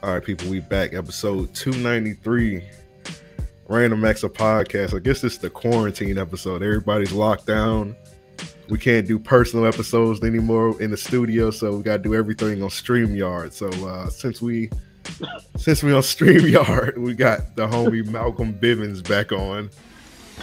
All right, people, we back. Episode 293. Random Acts Podcast. I guess this is the quarantine episode. Everybody's locked down. We can't do personal episodes anymore in the studio, so we gotta do everything on StreamYard. So uh since we since we on StreamYard, we got the homie Malcolm Bivens back on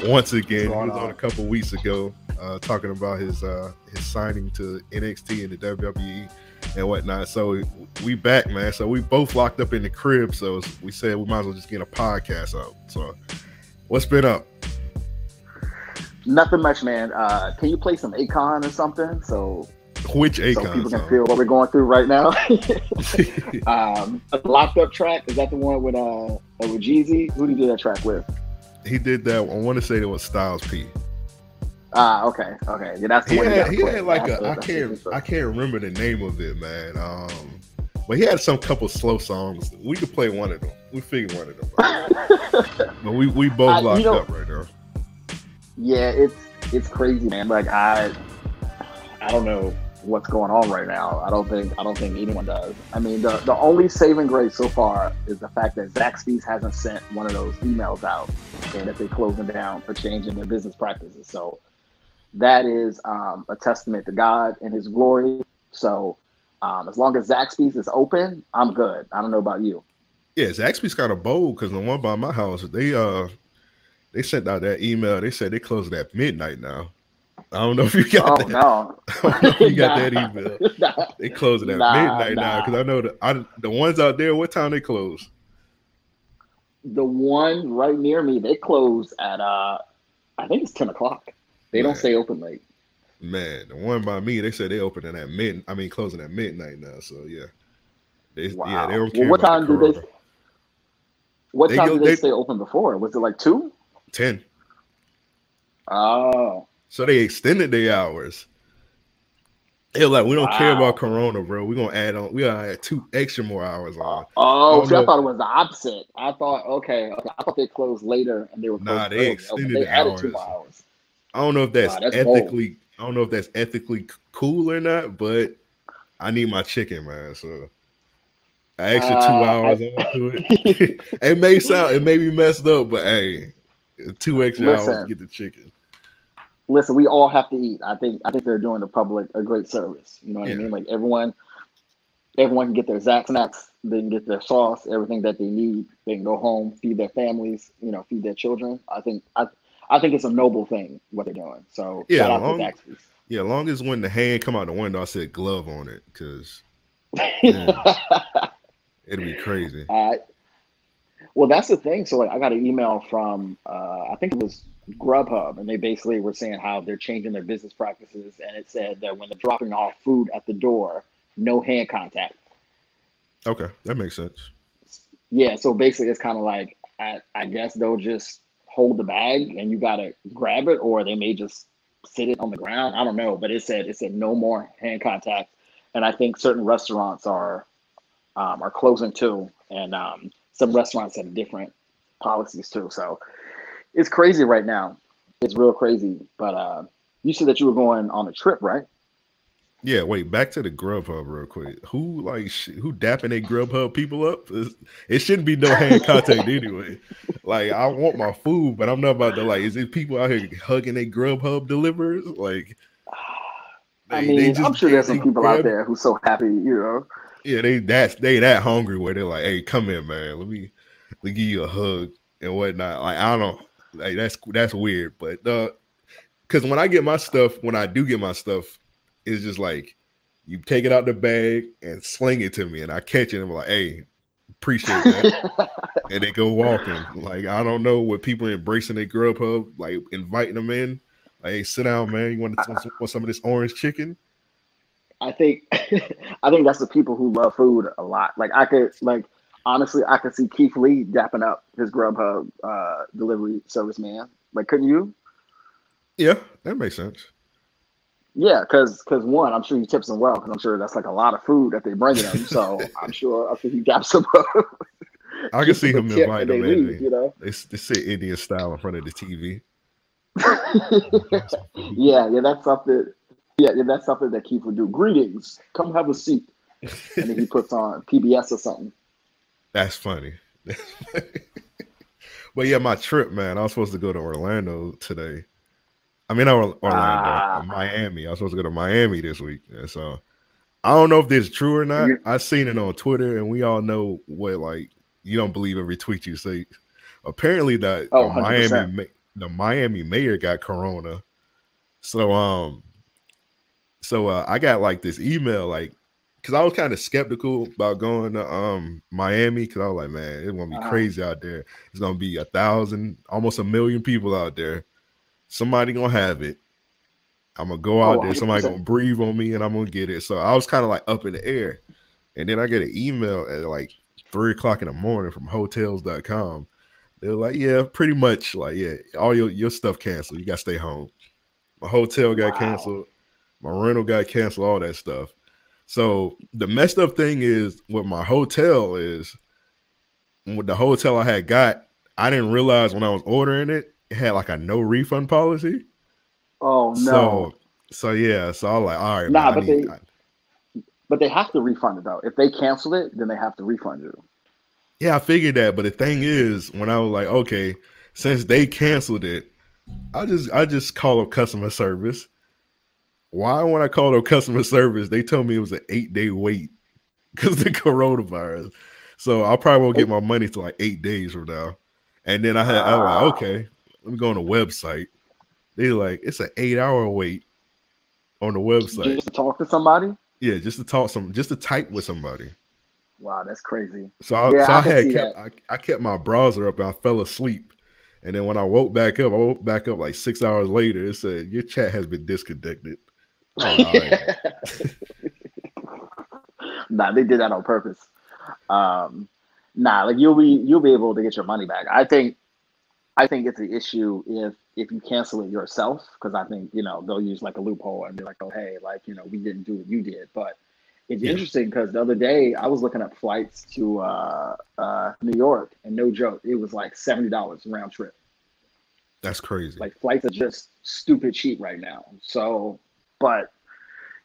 once again. He was on a couple weeks ago, uh talking about his uh his signing to NXT and the WWE and whatnot. So we back, man. So we both locked up in the crib. So we said we might as well just get a podcast out. So what's been up? Nothing much, man. Uh, can you play some Akon or something? So which Akon? So people can feel what we're going through right now. um, a locked up track is that the one with uh with Jeezy? Who did you do that track with? He did that. I want to say it was Styles P. Ah, okay, okay. Yeah, that's the he one. Had, he had like that's a I can't I can't remember the name of it, man. Um, but he had some couple slow songs. We could play one of them. We figured one of them. but we we both locked you know, up right now. Yeah, it's it's crazy, man. Like I I don't know what's going on right now. I don't think I don't think anyone does. I mean, the the only saving grace so far is the fact that Zaxby's hasn't sent one of those emails out saying that they're closing down for changing their business practices. So that is um, a testament to God and His glory. So um, as long as Zaxby's is open, I'm good. I don't know about you. Yeah, Zaxby's kind of bold because the one by my house, they uh they sent out that email. They said they closed at midnight now. I don't know if you got oh, that. No. you got that email. nah, they close it at nah, midnight nah. now because I know the I, the ones out there. What time they close? The one right near me, they close at uh, I think it's ten o'clock. They Man. don't stay open late. Man, the one by me, they said they opening at mid. I mean, closing at midnight now. So yeah, they wow. yeah they don't care. Well, what time do they? What they time go, did they, they stay open before? Was it like two? Ten. Oh. So they extended the hours. They're like, we don't wow. care about Corona, bro. We're gonna add on. We gotta add two extra more hours on. Uh, oh, I, I thought it was the opposite. I thought, okay, okay, I thought they closed later and they were nah. They extended okay, they the added hours. two hours. I don't know if that's, wow, that's ethically. Bold. I don't know if that's ethically cool or not, but I need my chicken, man. So I extra two uh, hours I, onto it. it may sound, it may be messed up, but hey, two extra listen, hours to get the chicken. Listen, we all have to eat. I think I think they're doing the public a great service. You know what yeah. I mean? Like everyone, everyone can get their Zax Snax, they can get their sauce, everything that they need. They can go home, feed their families, you know, feed their children. I think I I think it's a noble thing what they're doing. So yeah, long, yeah, long as when the hand come out the window, I said glove on it because it'll be crazy. Uh, well, that's the thing. So like, I got an email from uh, I think it was Grubhub, and they basically were saying how they're changing their business practices, and it said that when they're dropping off food at the door, no hand contact. Okay, that makes sense. Yeah, so basically, it's kind of like I, I guess they'll just hold the bag and you gotta grab it, or they may just sit it on the ground. I don't know, but it said it said no more hand contact, and I think certain restaurants are um, are closing too, and um, some restaurants have different policies too. So it's crazy right now. It's real crazy. But uh, you said that you were going on a trip, right? Yeah, wait, back to the Grubhub real quick. Who like who dapping a Grubhub people up? It shouldn't be no hand contact anyway. Like I want my food, but I'm not about to like. Is it people out here hugging a Grubhub deliverers? Like, they, I mean, just, I'm sure there's some people grab, out there who's so happy, you know. Yeah, they that they that hungry where they're like, hey, come in, man. Let me let me give you a hug and whatnot. Like I don't know, like that's that's weird, but uh, because when I get my stuff, when I do get my stuff it's just like you take it out the bag and sling it to me, and I catch it and I'm like, hey, appreciate that. and they go walking. Like I don't know what people embracing their Grubhub, like inviting them in. Like, hey, sit down, man. You want, to, want some of this orange chicken? I think I think that's the people who love food a lot. Like I could like honestly, I could see Keith Lee dapping up his Grubhub uh, delivery service man. Like, couldn't you? Yeah, that makes sense. Yeah, because because one, I'm sure he tips them well because I'm sure that's like a lot of food that they bring him. So I'm sure I think he got some. I can see him invite them in. You know, they, they sit Indian style in front of the TV. yeah, yeah, that's something. Yeah, yeah, that's something that Keith would do. Greetings, come have a seat, and then he puts on PBS or something. That's funny. but yeah, my trip, man. I was supposed to go to Orlando today. I mean, not Orlando, ah. Miami. I was supposed to go to Miami this week, and so I don't know if this is true or not. I seen it on Twitter, and we all know what like you don't believe every tweet you see. Apparently, that oh, the Miami the Miami mayor got corona. So um, so uh, I got like this email like because I was kind of skeptical about going to um Miami because I was like, man, it's gonna be uh-huh. crazy out there. It's gonna be a thousand, almost a million people out there. Somebody gonna have it. I'm gonna go out oh, there. Somebody gonna breathe on me, and I'm gonna get it. So I was kind of like up in the air, and then I get an email at like three o'clock in the morning from Hotels.com. They're like, yeah, pretty much like, yeah, all your your stuff canceled. You gotta stay home. My hotel got wow. canceled. My rental got canceled. All that stuff. So the messed up thing is what my hotel is. With the hotel I had got, I didn't realize when I was ordering it had like a no refund policy. Oh no. So, so yeah, so I was like, all right. Nah, man, but need, they I, but they have to refund it though. If they cancel it, then they have to refund you. Yeah, I figured that, but the thing is, when I was like, okay, since they canceled it, I just I just call up customer service why when I called their customer service, they told me it was an eight day wait because the coronavirus. So I probably won't get oh. my money to like eight days from now. And then I had I was like, ah. okay, let me go on the website. They're like, it's an eight hour wait on the website. Just to talk to somebody? Yeah, just to talk some just to type with somebody. Wow, that's crazy. So I, yeah, so I, I had kept I, I, kept my browser up and I fell asleep. And then when I woke back up, I woke back up like six hours later. It said your chat has been disconnected. Oh, nah, they did that on purpose. Um, nah, like you'll be you'll be able to get your money back. I think I think it's an issue if if you cancel it yourself because I think you know they'll use like a loophole and be like, oh hey, like you know we didn't do what you did. But it's yeah. interesting because the other day I was looking up flights to uh, uh, New York and no joke, it was like seventy dollars round trip. That's crazy. Like flights are just stupid cheap right now. So but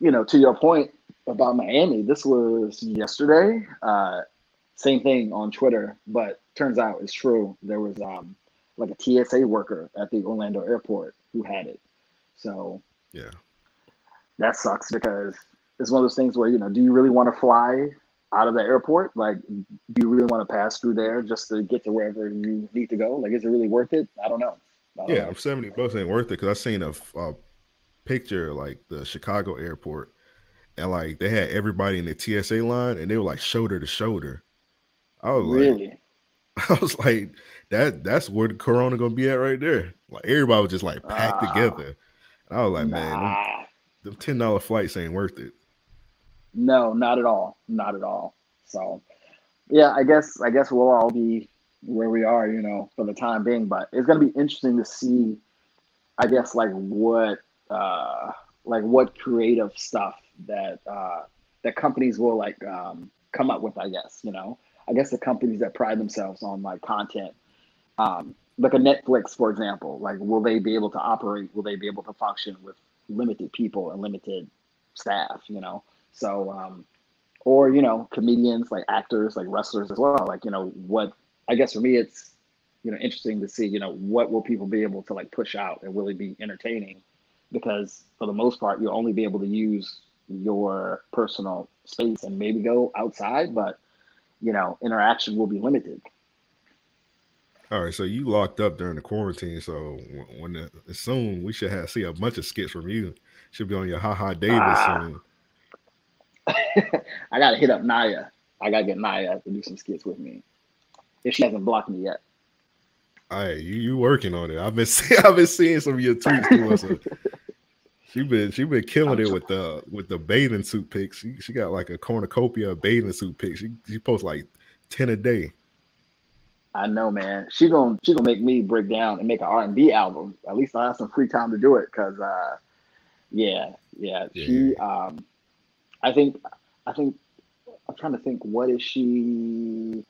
you know, to your point about Miami, this was yesterday. Uh, same thing on Twitter, but turns out it's true. There was um, like a TSA worker at the Orlando airport who had it. So yeah, that sucks because it's one of those things where you know, do you really want to fly out of the airport? Like, do you really want to pass through there just to get to wherever you need to go? Like, is it really worth it? I don't know. Yeah, I don't yeah, know. seventy bucks ain't worth it because I seen a, a picture like the Chicago airport, and like they had everybody in the TSA line, and they were like shoulder to shoulder. I was really? like, I was like, that that's where the Corona gonna be at right there. Like everybody was just like packed uh, together. And I was like, nah. man, the ten dollar flights ain't worth it. No, not at all, not at all. So, yeah, I guess I guess we'll all be where we are, you know, for the time being. But it's gonna be interesting to see, I guess, like what uh, like what creative stuff that uh, that companies will like um, come up with. I guess you know. I guess the companies that pride themselves on like content, um, like a Netflix, for example, like will they be able to operate? Will they be able to function with limited people and limited staff? You know, so um, or you know, comedians like actors, like wrestlers as well. Like you know, what I guess for me, it's you know interesting to see you know what will people be able to like push out and will it be entertaining because for the most part you'll only be able to use your personal space and maybe go outside but you know interaction will be limited all right so you locked up during the quarantine so when the, soon we should have see a bunch of skits from you should be on your haha davis ah. soon i gotta hit up Nia i gotta get Nia to do some skits with me if she hasn't blocked me yet Hey, you you working on it? I've been see, I've been seeing some of your tweets too. So she been she been killing it with the with the bathing suit pics. She, she got like a cornucopia of bathing suit pics. She she posts like ten a day. I know, man. She gonna she gonna make me break down and make an R and B album. At least I have some free time to do it, cause uh, yeah, yeah. yeah. She um, I think I think I'm trying to think. What is she?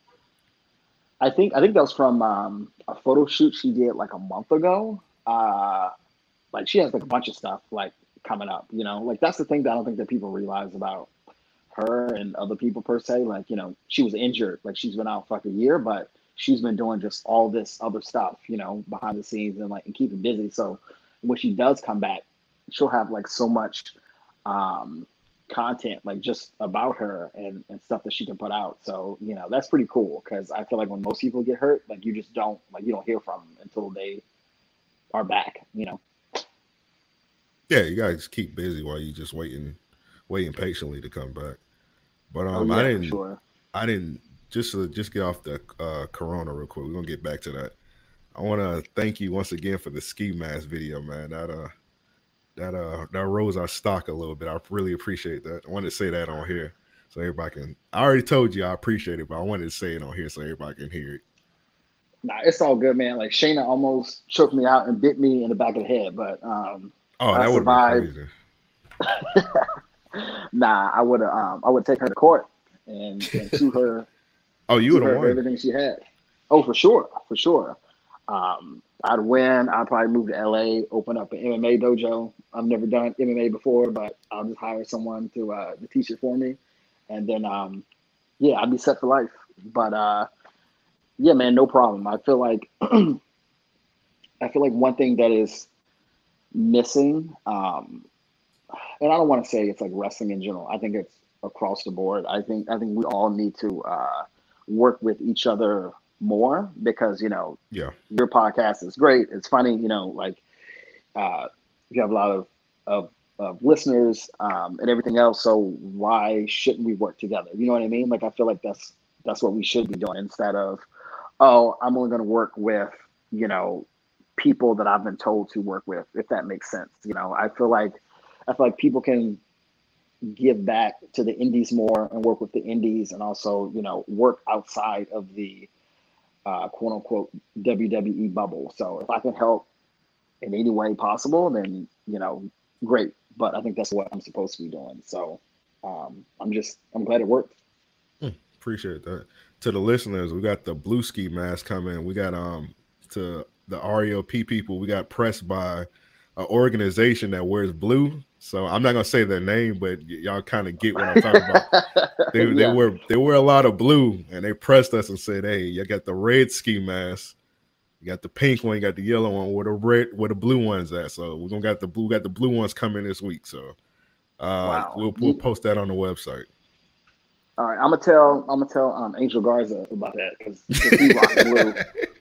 I think I think that was from um, a photo shoot she did like a month ago. Uh, like she has like a bunch of stuff like coming up, you know. Like that's the thing that I don't think that people realize about her and other people per se. Like, you know, she was injured, like she's been out for like a year, but she's been doing just all this other stuff, you know, behind the scenes and like and keeping busy. So when she does come back, she'll have like so much um content like just about her and, and stuff that she can put out. So, you know, that's pretty cool because I feel like when most people get hurt, like you just don't like you don't hear from them until they are back, you know. Yeah, you guys keep busy while you just waiting waiting patiently to come back. But Oh um yeah, I didn't sure. I didn't just to just get off the uh corona real quick. We're gonna get back to that. I wanna thank you once again for the ski mask video, man. That uh that uh that rose our stock a little bit. I really appreciate that. I wanted to say that on here so everybody can I already told you I appreciate it, but I wanted to say it on here so everybody can hear it. Nah, it's all good, man. Like Shayna almost choked me out and bit me in the back of the head, but um Oh, that would been crazy. nah, I would have um I would take her to court and, and sue her Oh, you would have won. everything she had. Oh, for sure, for sure. Um, I'd win. I'd probably move to LA, open up an MMA dojo. I've never done MMA before, but I'll just hire someone to uh, to teach it for me, and then um, yeah, I'd be set for life. But uh, yeah, man, no problem. I feel like I feel like one thing that is missing, um, and I don't want to say it's like wrestling in general. I think it's across the board. I think I think we all need to uh, work with each other more because you know Yeah. your podcast is great. It's funny, you know, like uh, you have a lot of of, of listeners um, and everything else. So why shouldn't we work together? You know what I mean? Like I feel like that's that's what we should be doing instead of oh, I'm only going to work with you know people that I've been told to work with. If that makes sense, you know, I feel like I feel like people can give back to the indies more and work with the indies and also you know work outside of the uh, quote unquote WWE bubble. So if I can help in any way possible, then you know, great. But I think that's what I'm supposed to be doing. So um, I'm just I'm glad it worked. Appreciate that. To the listeners, we got the blue ski mask coming. We got um to the RAOP people, we got pressed by an organization that wears blue. So I'm not gonna say their name, but y- y'all kind of get what I'm talking about. They, they Yeah. wear they wear a lot of blue, and they pressed us and said, "Hey, you got the red ski mask, you got the pink one, you got the yellow one, where the red, where the blue ones at." So we're gonna got the blue, got the blue ones coming this week. So uh, Wow. we'll we'll post that on the website. All right, I'm gonna tell I'm gonna tell um, Angel Garza about that because he rock blue.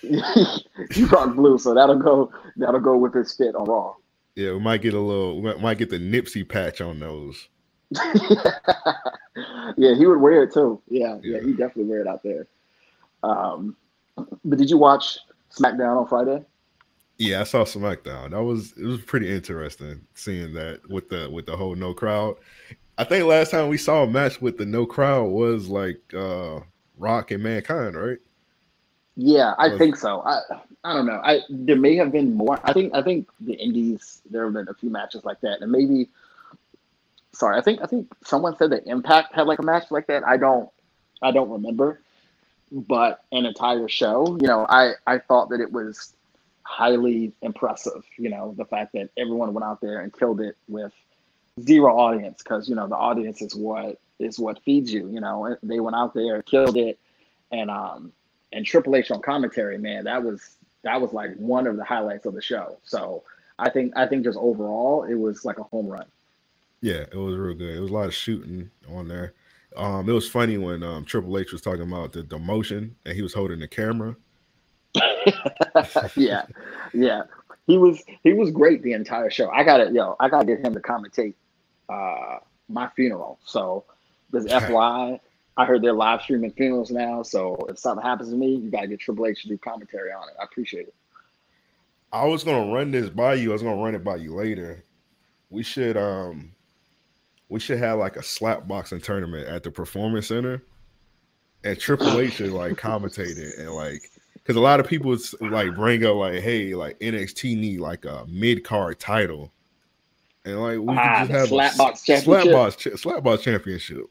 he rock blue, so that'll go that'll go with his fit on Raw. Yeah, we might get a little, we might- might get the Nipsey patch on those. yeah, he would wear it too. Yeah, yeah, Yeah. he definitely wear it out there. Um, but did you watch SmackDown on Friday? Yeah, I saw SmackDown. That was it was pretty interesting seeing that with the with the whole no crowd. I think last time we saw a match with the no crowd was like uh Rock and Mankind, right? Yeah, I think so. I I don't know. I there may have been more. I think I think the Indies there have been a few matches like that, and maybe. Sorry, I think I think someone said that Impact had like a match like that. I don't I don't remember, but an entire show. You know, I I thought that it was highly impressive. You know, the fact that everyone went out there and killed it with zero audience because you know the audience is what is what feeds you. You know, they went out there, killed it, and um and Triple H on commentary, man, that was that was like one of the highlights of the show. So I think I think just overall it was like a home run. Yeah, it was real good. It was a lot of shooting on there. Um, it was funny when um Triple H was talking about the demotion and he was holding the camera. yeah, yeah. He was he was great the entire show. I gotta yo, I gotta get him to commentate uh my funeral. So this FY, I heard they're live streaming funerals now. So if something happens to me, you gotta get Triple H to do commentary on it. I appreciate it. I was gonna run this by you. I was gonna run it by you later. We should um we should have like a slap boxing tournament at the performance center and Triple H should like commentate it and like because a lot of people like bring up like hey like NXT need like a mid card title and like we Ah, could just have a Slapbox Championship. Slapbox cha- Slapbox championship.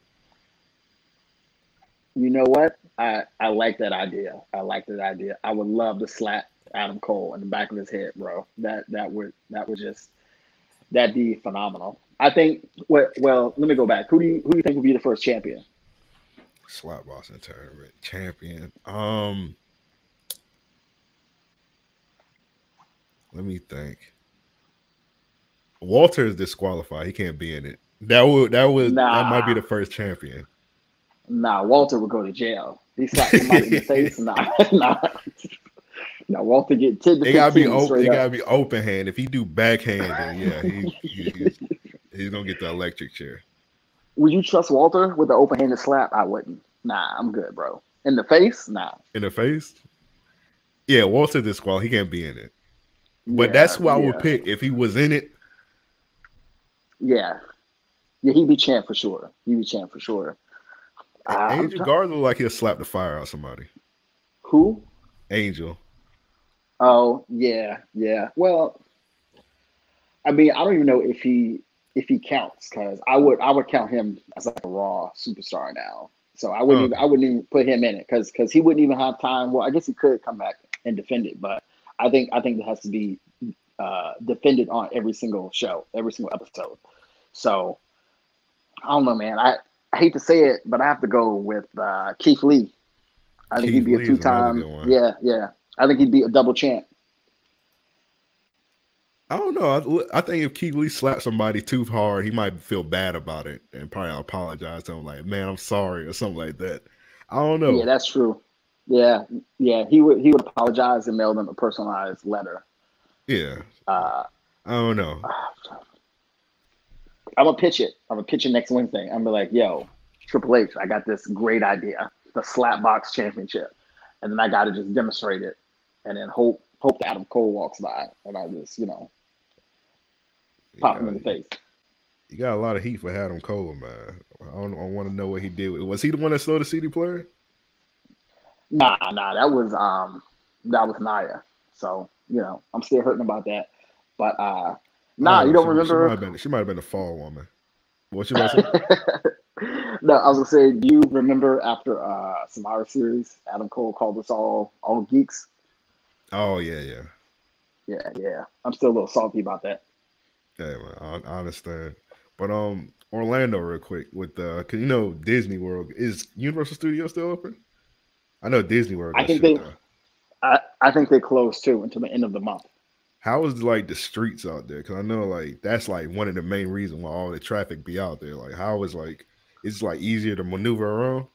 You know what? I, I like that idea. I like that idea. I would love to slap Adam Cole in the back of his head, bro. That that would that would just that'd be phenomenal. I think. Well, well, let me go back. Who do you who do you think will be the first champion? Slap boxing tournament champion. Um, let me think. Walter is disqualified. He can't be in it. That would that would nah. that might be the first champion. Nah, Walter would go to jail. He slapped somebody in the face. Nah, nah. Now Walter get ten. It gotta be open. It gotta be open hand. If he do backhand, then yeah, he, he, he's, he's gonna get the electric chair. Would you trust Walter with the open handed slap? I wouldn't. Nah, I'm good, bro. In the face, nah. In the face? Yeah, Walter disqual. He can't be in it. But yeah, that's who I yeah. would pick if he was in it. Yeah, yeah, he'd be champ for sure. He'd be champ for sure. Uh, Angel Garza look like he'll slap the fire out somebody. Who? Angel. Oh yeah, yeah. Well, I mean, I don't even know if he if he counts because I would I would count him as like a Raw superstar now. So I wouldn't even, I wouldn't even put him in it because because he wouldn't even have time. Well, I guess he could come back and defend it, but I think I think it has to be uh, defended on every single show, every single episode. So I don't know, man. I, I hate to say it, but I have to go with uh, Keith Lee. I think Keith he'd be a two time. Yeah, yeah. I think he'd be a double champ. I don't know. I, I, think if Keith Lee slapped somebody too hard, he might feel bad about it and probably apologize to him, like, "Man, I'm sorry" or something like that. I don't know. Yeah, that's true. Yeah, yeah. He would he would apologize and mail them a personalized letter. Yeah. Uh, I don't know. I'm gonna pitch it. I'm gonna pitch it next Wednesday. I'm gonna be like, "Yo, Triple H, I got this great idea, the Slapbox Championship," and then I got to just demonstrate it, and then hope hope Adam Cole walks by, and I just you know pop him in the face. You got a lot of heat for Adam Cole, man. I don't. I want to know what he did. Was he the one that stole the CD player? Nah, nah. That was um, that was Nia. So you know, I'm still hurting about that. But uh, nah, you don't she, remember? She might have been. She might have been a fall woman. What you say? no, I was gonna say, do you remember after uh Survivor Series, Adam Cole called us all all geeks? Oh yeah, yeah, yeah, yeah. I'm still a little salty about that. Yeah, man, I, I understand. But um, Orlando, real quick, with the cause you know Disney World is Universal Studios still open? I know Disney World. I think they, I, I think they closed too until the end of the month. How is like the streets out there? Because I know like that's like one of the main reasons why all the traffic be out there. Like how is like it's like easier to maneuver around?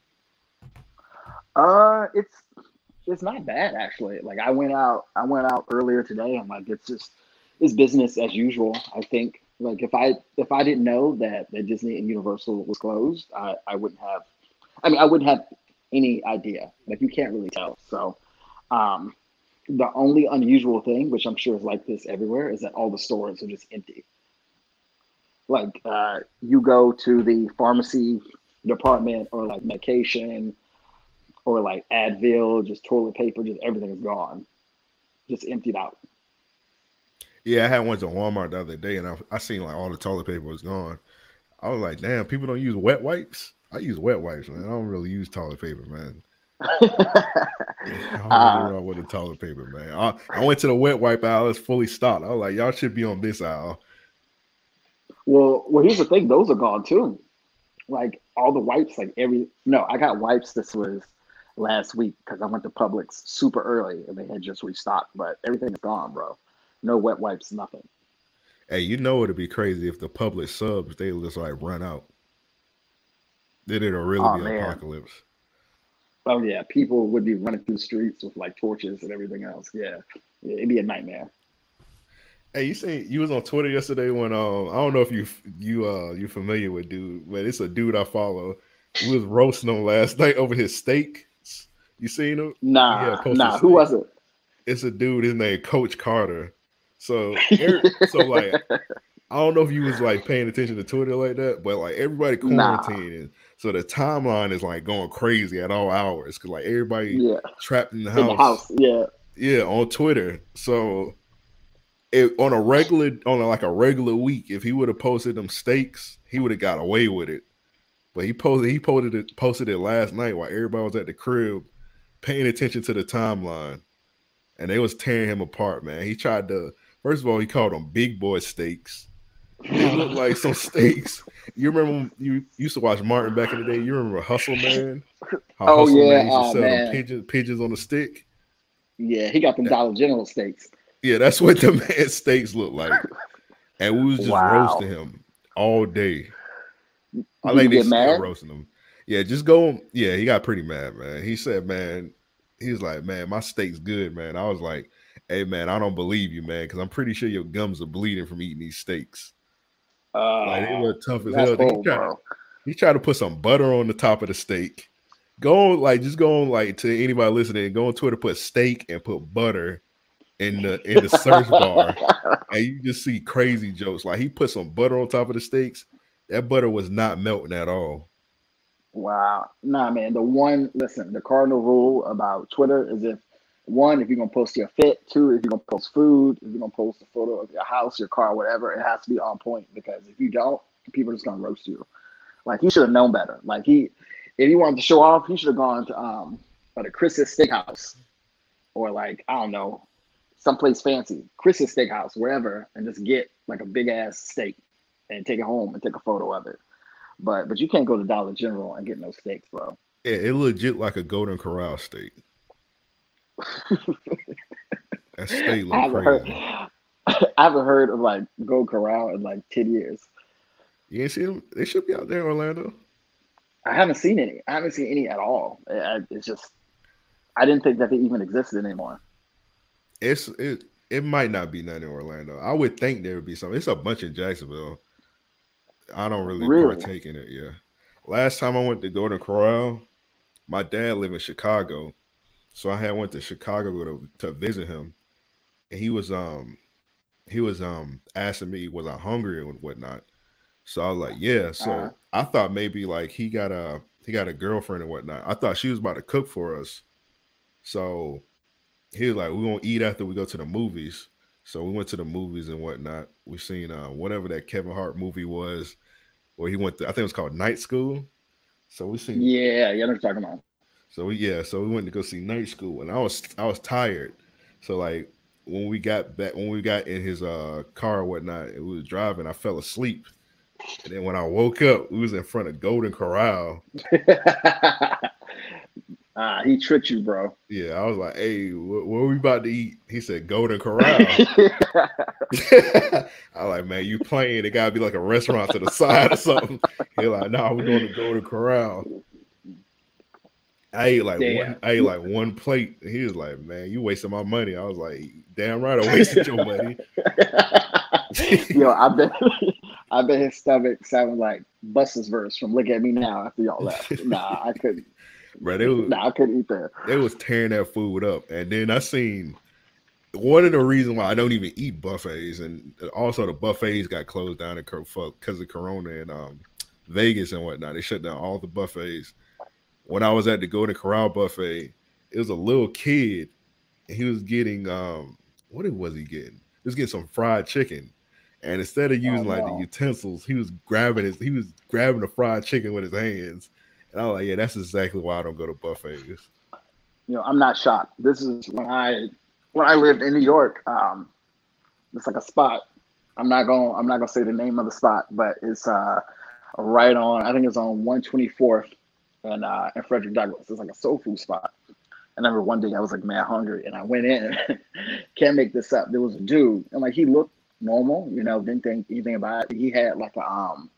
Uh, it's it's not bad actually. Like I went out, I went out earlier today, and like it's just it's business as usual. I think like if I if I didn't know that that Disney and Universal was closed, I I wouldn't have. I mean, I wouldn't have any idea. Like you can't really tell. So, um, the only unusual thing, which I'm sure is like this everywhere, is that all the stores are just empty. Like uh, you go to the pharmacy department or like medication or like Advil, just toilet paper, just everything is gone, just emptied out. Yeah, I had one to Walmart the other day, and I, I seen like all the toilet paper was gone. I was like, damn, people don't use wet wipes. I use wet wipes, man. I don't really use toilet paper, man. I don't really with the toilet paper, man. I, I went to the wet wipe aisle; it's fully stocked. I was like, y'all should be on this aisle. Well, well, here's the thing; those are gone too. Like all the wipes, like every no, I got wipes. This was last week because I went to Publix super early and they had just restocked, but everything's gone, bro. No wet wipes, nothing. Hey, you know it'd be crazy if the Publix subs they just like run out. Then it'll really oh, be man. apocalypse. Oh yeah, people would be running through the streets with like torches and everything else. Yeah, yeah it'd be a nightmare. Hey, you say you was on Twitter yesterday when um I don't know if you you uh you familiar with dude, but it's a dude I follow. He was roasting him last night over his steak. You seen him? Nah, nah. Who was it? It's a dude. His name Coach Carter. So, so like, I don't know if you was like paying attention to Twitter like that, but like everybody quarantining, nah. So the timeline is like going crazy at all hours because like everybody yeah. trapped in the house. In the house, yeah, yeah, on Twitter. So, it, on a regular, on a, like a regular week, if he would have posted them steaks, he would have got away with it. But he posted, he posted it, posted it last night while everybody was at the crib, paying attention to the timeline, and they was tearing him apart. Man, he tried to First of all, he called them big boy steaks. It looked like some steaks. You remember you used to watch Martin back in the day? You remember Hustle Man? How oh Hustle yeah, man used to oh, sell man. pigeons, pigeons on a stick. Yeah, he got them Dollar General steaks. Yeah, that's what the man steaks look like. And we was just wow. roasting him all day. I like they still roasting him. Yeah, just go. Yeah, he got pretty mad, man. He said, man, he was like, man, my steak's good, man. I was like, hey, man, I don't believe you, man, because I'm pretty sure your gums are bleeding from eating these steaks. Uh, like they were tough as hell. Cool, he, tried, he tried to put some butter on the top of the steak. Go on, like just go on, like to anybody listening, go on Twitter, put steak and put butter in the in the search bar, and you just see crazy jokes. Like he put some butter on top of the steaks. That butter was not melting at all. Wow. Nah, man. The one, listen, the cardinal rule about Twitter is if one, if you're gonna post your fit, two, if you're gonna post food, if you're gonna post a photo of your house, your car, whatever, it has to be on point because if you don't, people are just gonna roast you. Like he should have known better. Like he, if he wanted to show off, he should have gone to um, to Chris's Steakhouse, or like I don't know, someplace fancy, Chris's Steakhouse, wherever, and just get like a big ass steak and take it home and take a photo of it. But but you can't go to Dollar General and get no steaks, bro. Yeah, it legit like a Golden Corral steak. that steak look I crazy. Heard, I haven't heard of like Golden Corral in like ten years. You ain't see them? They should be out there in Orlando. I haven't seen any. I haven't seen any at all. It's just I didn't think that they even existed anymore. It's it. It might not be none in Orlando. I would think there would be some. It's a bunch in Jacksonville. I don't really, really? partake in it. Yeah. Last time I went to Golden Corral, my dad lived in Chicago, so I had went to Chicago to, to visit him, and he was um he was um asking me was I hungry and whatnot. So I was like, yeah. So uh-huh. I thought maybe like he got a he got a girlfriend and whatnot. I thought she was about to cook for us. So he was like, we're gonna eat after we go to the movies. So we went to the movies and whatnot. We seen uh, whatever that Kevin Hart movie was, where he went. To, I think it was called Night School. So we seen. Yeah, yeah, I'm talking about. So we yeah, so we went to go see Night School, and I was I was tired. So like when we got back, when we got in his uh car or whatnot, and we was driving, I fell asleep. And then when I woke up, we was in front of Golden Corral. Ah, he tricked you, bro. Yeah, I was like, "Hey, what, what are we about to eat?" He said, "Golden Corral." I like, man, you playing? It gotta be like a restaurant to the side or something. He like, "No, nah, we're going to Golden Corral." I ate like damn. one. I ate like one plate. He was like, "Man, you wasting my money." I was like, "Damn right, I wasted your money." Yo, I bet, I bet his stomach sounded like Busta's verse from "Look at Me Now" after y'all left. Nah, I couldn't bro. They was, nah, I couldn't eat that. They was tearing that food up, and then I seen one of the reasons why I don't even eat buffets, and also the buffets got closed down because of Corona and um, Vegas and whatnot. They shut down all the buffets. When I was at the Golden Corral buffet, it was a little kid, and he was getting um, what was he getting? He was getting some fried chicken. And instead of using oh, like the utensils, he was grabbing his he was grabbing the fried chicken with his hands and I was like, yeah, that's exactly why I don't go to buffets. You know, I'm not shocked. This is when I when I lived in New York. Um, it's like a spot. I'm not going. I'm not gonna say the name of the spot, but it's uh right on. I think it's on 124th and uh Frederick Douglass. It's like a soul food spot. And I remember one day I was like mad hungry, and I went in. can't make this up. There was a dude, and like he looked normal, you know, didn't think anything about it. He had like a um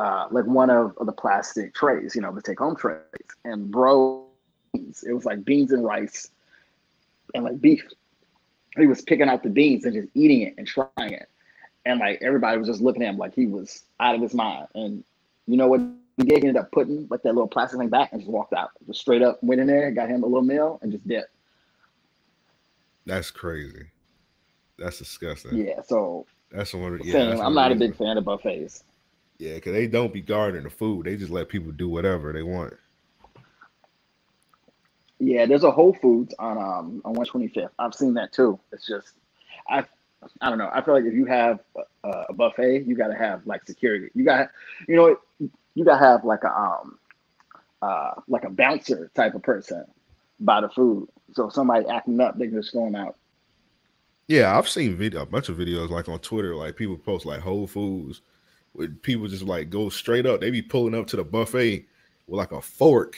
uh, like one of, of, the plastic trays, you know, the take home trays. And bro, it was like beans and rice and like beef. He was picking out the beans and just eating it and trying it. And like everybody was just looking at him like he was out of his mind. And you know what he did? He ended up putting like that little plastic thing back and just walked out. Just straight up went in there, got him a little meal and just dipped. That's crazy. That's disgusting. Yeah, so that's one. Yeah, I'm not a big fan of buffets. Yeah, because they don't be guarding the food. They just let people do whatever they want. Yeah, there's a Whole Foods on um on 125th. I've seen that too. It's just I I don't know. I feel like if you have a, a buffet, you got to have like security. You got you know you got to have like a um uh like a bouncer type of person by the food. So if somebody acting up, they can just throw them out. Yeah, I've seen video a bunch of videos like on Twitter, like people post like Whole Foods with people just like go straight up. They be pulling up to the buffet with like a fork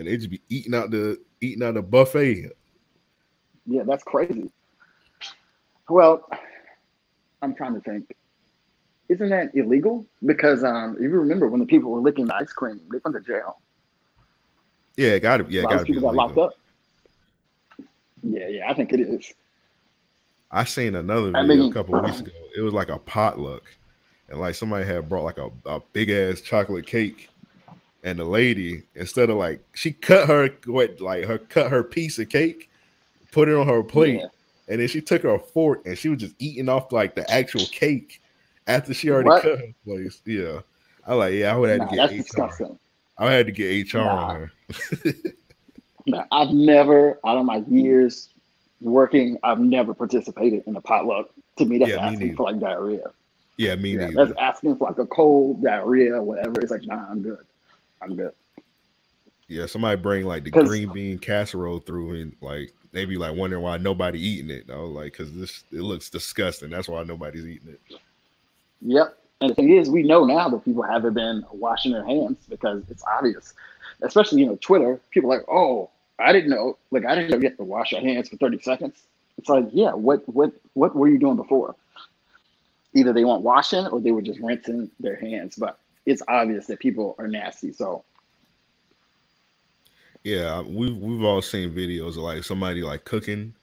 and they just be eating out the eating out the buffet. Yeah, that's crazy. Well, I'm trying to think. Isn't that illegal? Because um, if you remember when the people were licking the ice cream, they went to jail. Yeah, got to yeah, got people got locked up. Yeah, yeah, I think it is. I seen another video I mean, a couple uh, weeks ago. It was like a potluck, and like somebody had brought like a, a big ass chocolate cake, and the lady instead of like she cut her what like her cut her piece of cake, put it on her plate, yeah. and then she took her fork and she was just eating off like the actual cake after she already what? cut her place. Yeah, I like yeah, I would have nah, to get HR. Disgusting. I had to get HR nah. on her. nah, I've never out of my years working, I've never participated in a potluck. To me, that's yeah, asking me for like diarrhea. Yeah, me yeah, That's asking for like a cold diarrhea, whatever. It's like, nah, I'm good. I'm good. Yeah, somebody bring like the green bean casserole through and like maybe like wondering why nobody eating it. I was like, because this it looks disgusting. That's why nobody's eating it. Yep. And the thing is, we know now that people haven't been washing their hands because it's obvious. Especially, you know, Twitter, people like, oh, I didn't know. Like I didn't know you have to wash your hands for 30 seconds. It's like, yeah, what what what were you doing before? Either they weren't washing or they were just rinsing their hands. But it's obvious that people are nasty. So yeah, we've we've all seen videos of like somebody like cooking,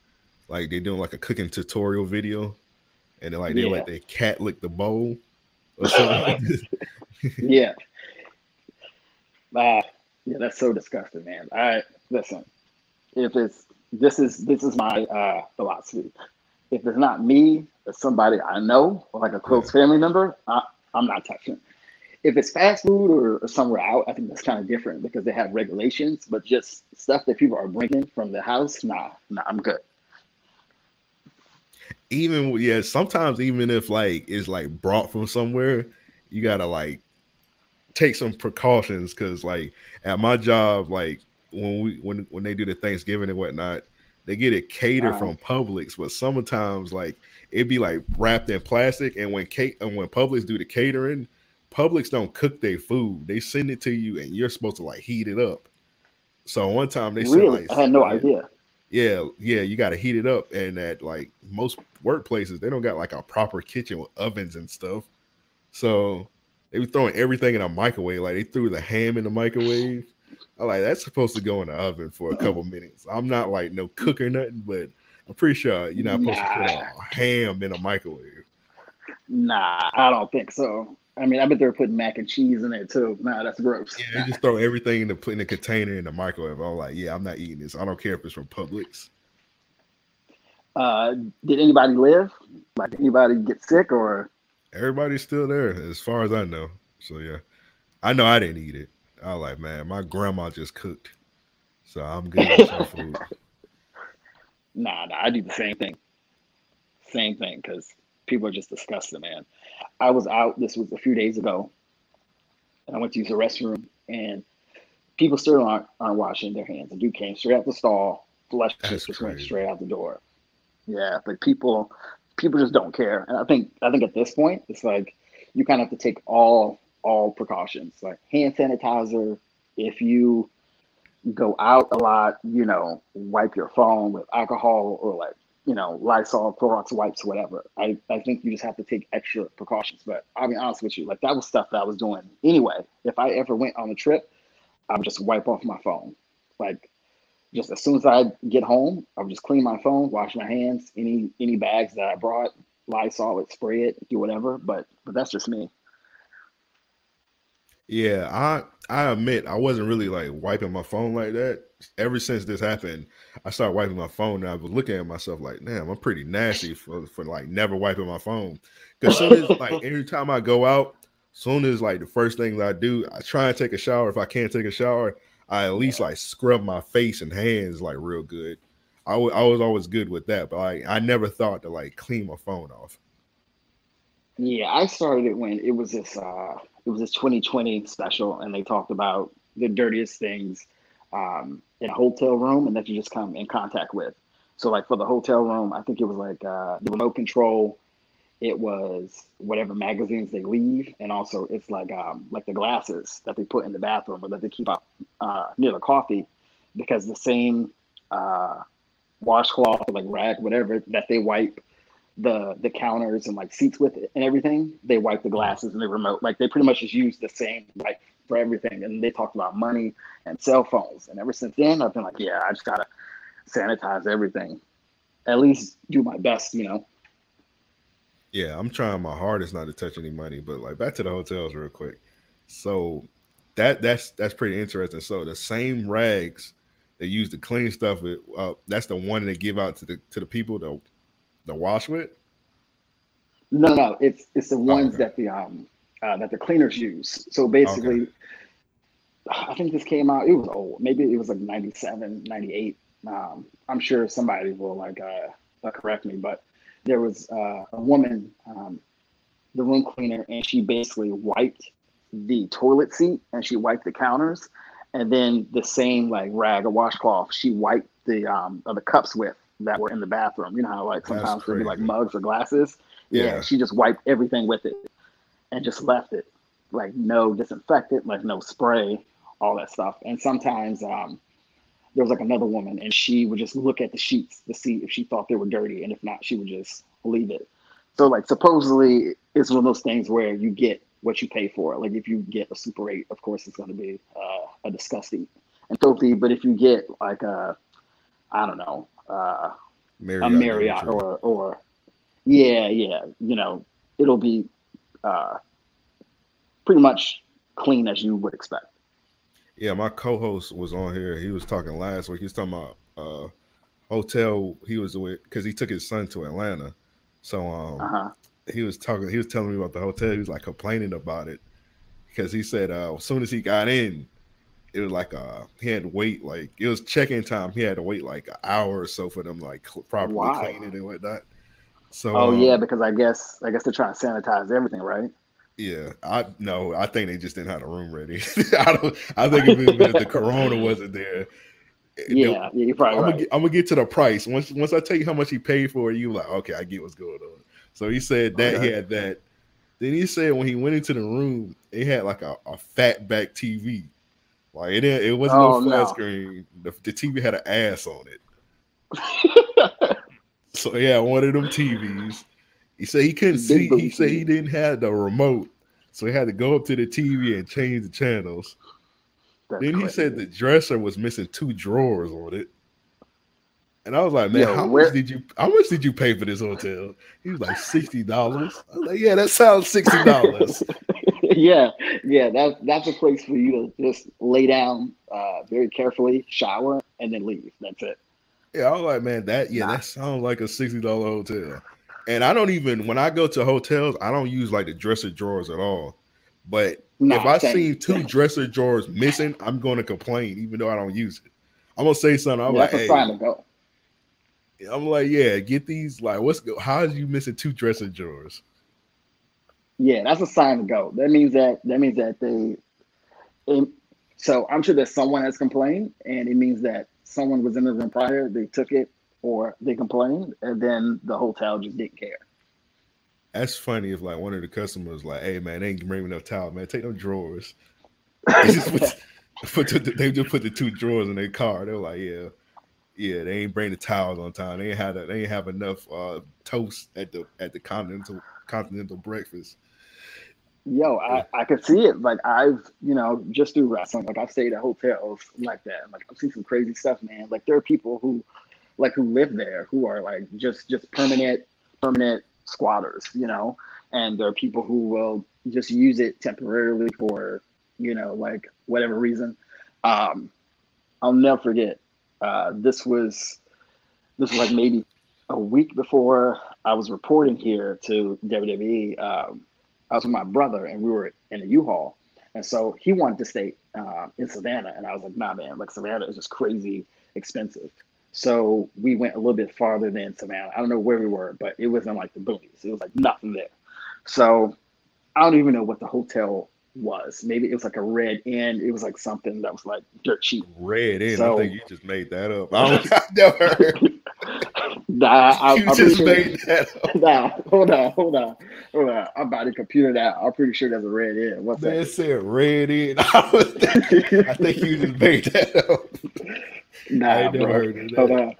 like they're doing like a cooking tutorial video, and then like they yeah. let their cat lick the bowl or something. yeah. Ah, yeah, that's so disgusting, man. I listen, if it's this is this is my uh, philosophy. If it's not me, or somebody I know or like a close family member, I, am not touching. It. If it's fast food or, or somewhere out, I think that's kind of different because they have regulations. But just stuff that people are bringing from the house, nah, nah, I'm good. Even yeah, sometimes even if like it's like brought from somewhere, you gotta like take some precautions because like at my job, like when we when when they do the Thanksgiving and whatnot, they get it catered wow. from Publix, but sometimes like it'd be like wrapped in plastic. And when Kate and when Publix do the catering, Publix don't cook their food; they send it to you, and you're supposed to like heat it up. So one time they really? said, like, I had no idea. Yeah, yeah, you got to heat it up, and at like most workplaces, they don't got like a proper kitchen with ovens and stuff. So they were throwing everything in a microwave. Like they threw the ham in the microwave. I like that's supposed to go in the oven for a couple minutes. I'm not like no cook or nothing, but I'm pretty sure you're not supposed nah. to put a ham in a microwave. Nah, I don't think so. I mean, I bet they're putting mac and cheese in it too. Nah, that's gross. Yeah, they just throw everything in the in the container in the microwave. I'm like, yeah, I'm not eating this. I don't care if it's from Publix. Uh, did anybody live? Like anybody get sick or? Everybody's still there, as far as I know. So yeah, I know I didn't eat it. I was like, man, my grandma just cooked, so I'm good with food. Nah, nah, I do the same thing. Same thing, because people are just disgusting, man. I was out. This was a few days ago, and I went to use the restroom, and people still aren't aren't washing their hands. The dude came straight out the stall, flushed just crazy. went straight out the door. Yeah, but people people just don't care, and I think I think at this point it's like you kind of have to take all all precautions like hand sanitizer. If you go out a lot, you know, wipe your phone with alcohol or like, you know, Lysol, Clorox wipes, whatever. I, I think you just have to take extra precautions. But I'll be honest with you, like that was stuff that I was doing anyway. If I ever went on a trip, I would just wipe off my phone. Like just as soon as I get home, I would just clean my phone, wash my hands, any any bags that I brought, Lysol it, spray it, do whatever. But but that's just me. Yeah, I I admit I wasn't really like wiping my phone like that. Ever since this happened, I started wiping my phone and I was looking at myself like, damn, I'm pretty nasty for, for like never wiping my phone. Because soon as like every time I go out, soon as like the first things I do, I try and take a shower. If I can't take a shower, I at least like scrub my face and hands like real good. I, w- I was always good with that, but I, I never thought to like clean my phone off. Yeah, I started it when it was this uh it was this 2020 special, and they talked about the dirtiest things um, in a hotel room and that you just come in contact with. So like for the hotel room, I think it was like uh, the remote control. It was whatever magazines they leave, and also it's like um, like the glasses that they put in the bathroom or that they keep up uh, near the coffee, because the same uh, washcloth like rag, whatever that they wipe the the counters and like seats with it and everything, they wipe the glasses and the remote. Like they pretty much just use the same like for everything. And they talked about money and cell phones. And ever since then, I've been like, yeah, I just gotta sanitize everything. At least do my best, you know. Yeah, I'm trying my hardest not to touch any money, but like back to the hotels real quick. So that that's that's pretty interesting. So the same rags they use to clean stuff, uh, that's the one they give out to the to the people to the wash with. No, no, it's it's the ones oh, okay. that the um uh, that the cleaners use. So basically, okay. I think this came out. It was old. Maybe it was like 97, 98. Um, I'm sure somebody will like uh, uh, correct me, but there was uh, a woman, um, the room cleaner, and she basically wiped the toilet seat and she wiped the counters, and then the same like rag or washcloth she wiped the um the cups with that were in the bathroom. You know how like sometimes there'd be like mugs or glasses. Yeah. yeah, she just wiped everything with it and just left it like no disinfectant, like no spray, all that stuff. And sometimes um, there was like another woman, and she would just look at the sheets to see if she thought they were dirty, and if not, she would just leave it. So like supposedly it's one of those things where you get what you pay for. Like if you get a Super 8, of course it's going to be uh, a disgusting and filthy. But if you get like a, I don't know, uh, Marriott a Marriott or or yeah, yeah, you know, it'll be uh, pretty much clean as you would expect. Yeah, my co-host was on here. He was talking last week. He was talking about uh, hotel he was with because he took his son to Atlanta. So um, uh-huh. he was talking. He was telling me about the hotel. He was like complaining about it because he said uh, as soon as he got in, it was like uh he had to wait like it was check-in time. He had to wait like an hour or so for them like cl- properly wow. clean it and whatnot. So oh um, yeah, because I guess I guess they're trying to sanitize everything, right? Yeah, I no, I think they just didn't have the room ready. I don't. I think if, it, if the corona wasn't there, yeah, yeah, you're probably I'm, right. gonna get, I'm gonna get to the price once. Once I tell you how much he paid for it, you like, okay, I get what's going on. So he said that okay. he had that. Then he said when he went into the room, it had like a, a fat back TV. Like it, it wasn't oh, no flat no. screen. The, the TV had an ass on it. so yeah, one of them TVs. He said he couldn't see. He said he didn't have the remote, so he had to go up to the TV and change the channels. That's then he said the dresser was missing two drawers on it. And I was like, man, Yo, how where... much did you how much did you pay for this hotel? He was like sixty dollars. I was like, yeah, that sounds sixty dollars. yeah, yeah, that's that's a place for you to just lay down uh, very carefully, shower, and then leave. That's it. Yeah, I was like, man, that yeah, nah. that sounds like a sixty dollar hotel. And I don't even when I go to hotels, I don't use like the dresser drawers at all. But nah, if I see two dresser drawers missing, I'm going to complain, even though I don't use it. I'm gonna say something. I'm yeah, like, hey, to go. I'm like, yeah, get these. Like, what's how is you missing two dresser drawers? Yeah, that's a sign to go. That means that that means that they. It, so I'm sure that someone has complained, and it means that someone was in the room prior. They took it, or they complained, and then the hotel just didn't care. That's funny if like one of the customers like, "Hey man, they ain't bring enough towel, man. Take them drawers." They just put, put the, they just put the two drawers in their car. They're like, "Yeah, yeah, they ain't bring the towels on time. They ain't had a, they ain't have enough uh, toast at the at the continental continental breakfast." Yo, I, I could see it. Like I've, you know, just through wrestling, like I've stayed at hotels like that. Like I've seen some crazy stuff, man. Like there are people who like who live there who are like just just permanent permanent squatters, you know, and there are people who will just use it temporarily for, you know, like whatever reason. Um, I'll never forget. Uh, this was this was like maybe a week before I was reporting here to WWE. Um, I was with my brother, and we were in a U-Haul, and so he wanted to stay uh, in Savannah, and I was like, "Nah, man, like Savannah is just crazy expensive." So we went a little bit farther than Savannah. I don't know where we were, but it was in like the boonies. It was like nothing there. So I don't even know what the hotel was. Maybe it was like a red inn. It was like something that was like dirt cheap. Red inn. So, I think you just made that up. I don't, I've never heard. Nah, I, you I'm just made sure. that up. Nah, hold on, hold on, hold on. I'm about to computer that. I'm pretty sure that's a red in. What's Man that? said red in. I, was thinking- I think you just made that up. I nah, ain't never heard of Hold that. on.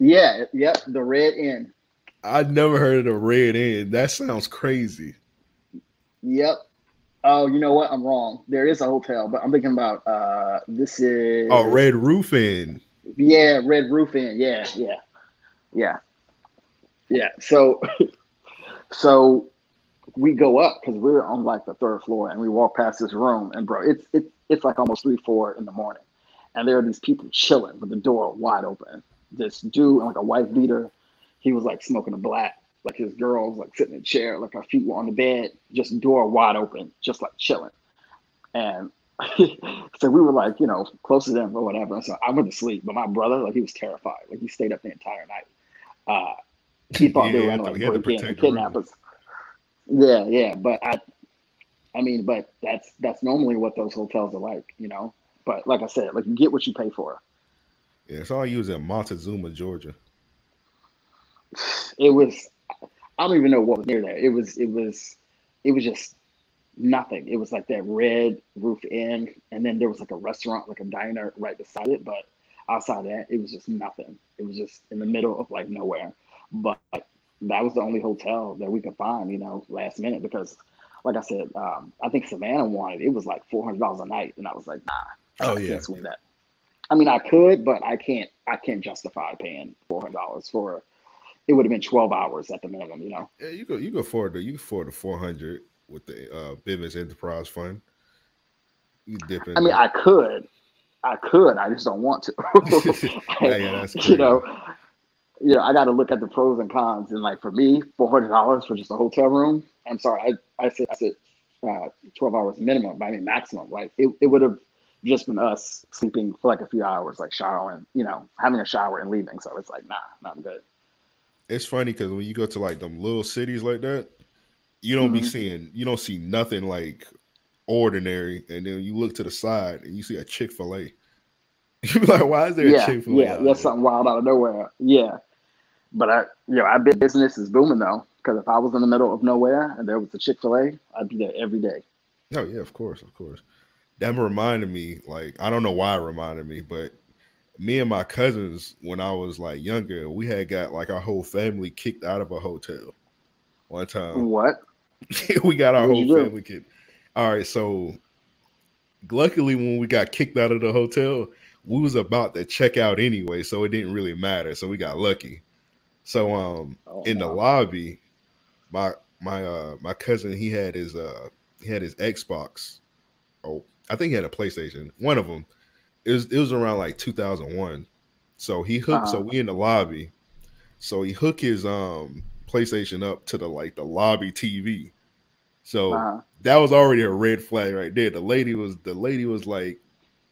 Yeah, yep, the red in. I never heard of the red in. That sounds crazy. Yep. Oh, you know what? I'm wrong. There is a hotel, but I'm thinking about uh this is Oh, red roof inn. Yeah, red roof inn. Yeah, yeah, yeah, yeah. So, so we go up because we're on like the third floor, and we walk past this room, and bro, it's it's it's like almost three, four in the morning, and there are these people chilling with the door wide open. This dude like a white beater, he was like smoking a black. Like his girl was like sitting in a chair, like her feet were on the bed, just door wide open, just like chilling. And so we were like, you know, close to them or whatever. So I went to sleep, but my brother, like, he was terrified. Like, he stayed up the entire night. Uh, he thought they were gonna to like break in and the room. kidnap us. Yeah, yeah, but I, I mean, but that's that's normally what those hotels are like, you know. But like I said, like you get what you pay for. Yeah, it's all you was in Montezuma, Georgia. It was, I don't even know what was near there. It was, it was, it was just nothing. It was like that red roof inn, and then there was like a restaurant, like a diner right beside it. But outside that, it was just nothing. It was just in the middle of like nowhere. But that was the only hotel that we could find, you know, last minute because, like I said, um, I think Savannah wanted it was like four hundred dollars a night, and I was like, nah, Oh I yeah. can't swing that. I mean, I could, but I can't. I can't justify paying four hundred dollars for. It would have been twelve hours at the minimum, you know. Yeah, you go you go afford the you can afford the four hundred with the uh Bivens Enterprise Fund. You dip in I mean, there. I could, I could. I just don't want to. Yeah, yeah, that's you know, you know, I got to look at the pros and cons. And like for me, four hundred dollars for just a hotel room. I'm sorry, I I said I said uh, twelve hours minimum. but I mean maximum. Like it, it would have just been us sleeping for like a few hours, like showering, you know, having a shower and leaving. So it's like, nah, not good. it's funny because when you go to like them little cities like that, you don't be Mhm. seeing you don't see nothing like ordinary, and then you look to the side and you see a Chick Fil A. You be like, why is there a Chick Fil A? yeah, that's something wild out of nowhere. Yeah, but I, you know, I bet business is booming though. Because if I was in the middle of nowhere and there was a Chick Fil A, I'd be there every day. Oh yeah, of course, of course. That reminded me, like, I don't know why it reminded me, but me and my cousins, when I was like younger, we had got like our whole family kicked out of a hotel one time. What? we got our whole family kicked. All right, so luckily when we got kicked out of the hotel, we was about to check out anyway, so it didn't really matter. So we got lucky. So um Oh, in the lobby, my my uh my cousin he had his uh he had his Xbox. Oh, I think he had a PlayStation. One of them. It was it was around like 2001. So he hooked. So Uh-huh. we in the lobby. So he hooked his um PlayStation up to the like the lobby TV. So Uh-huh. that was already a red flag right there. The lady was the lady was like,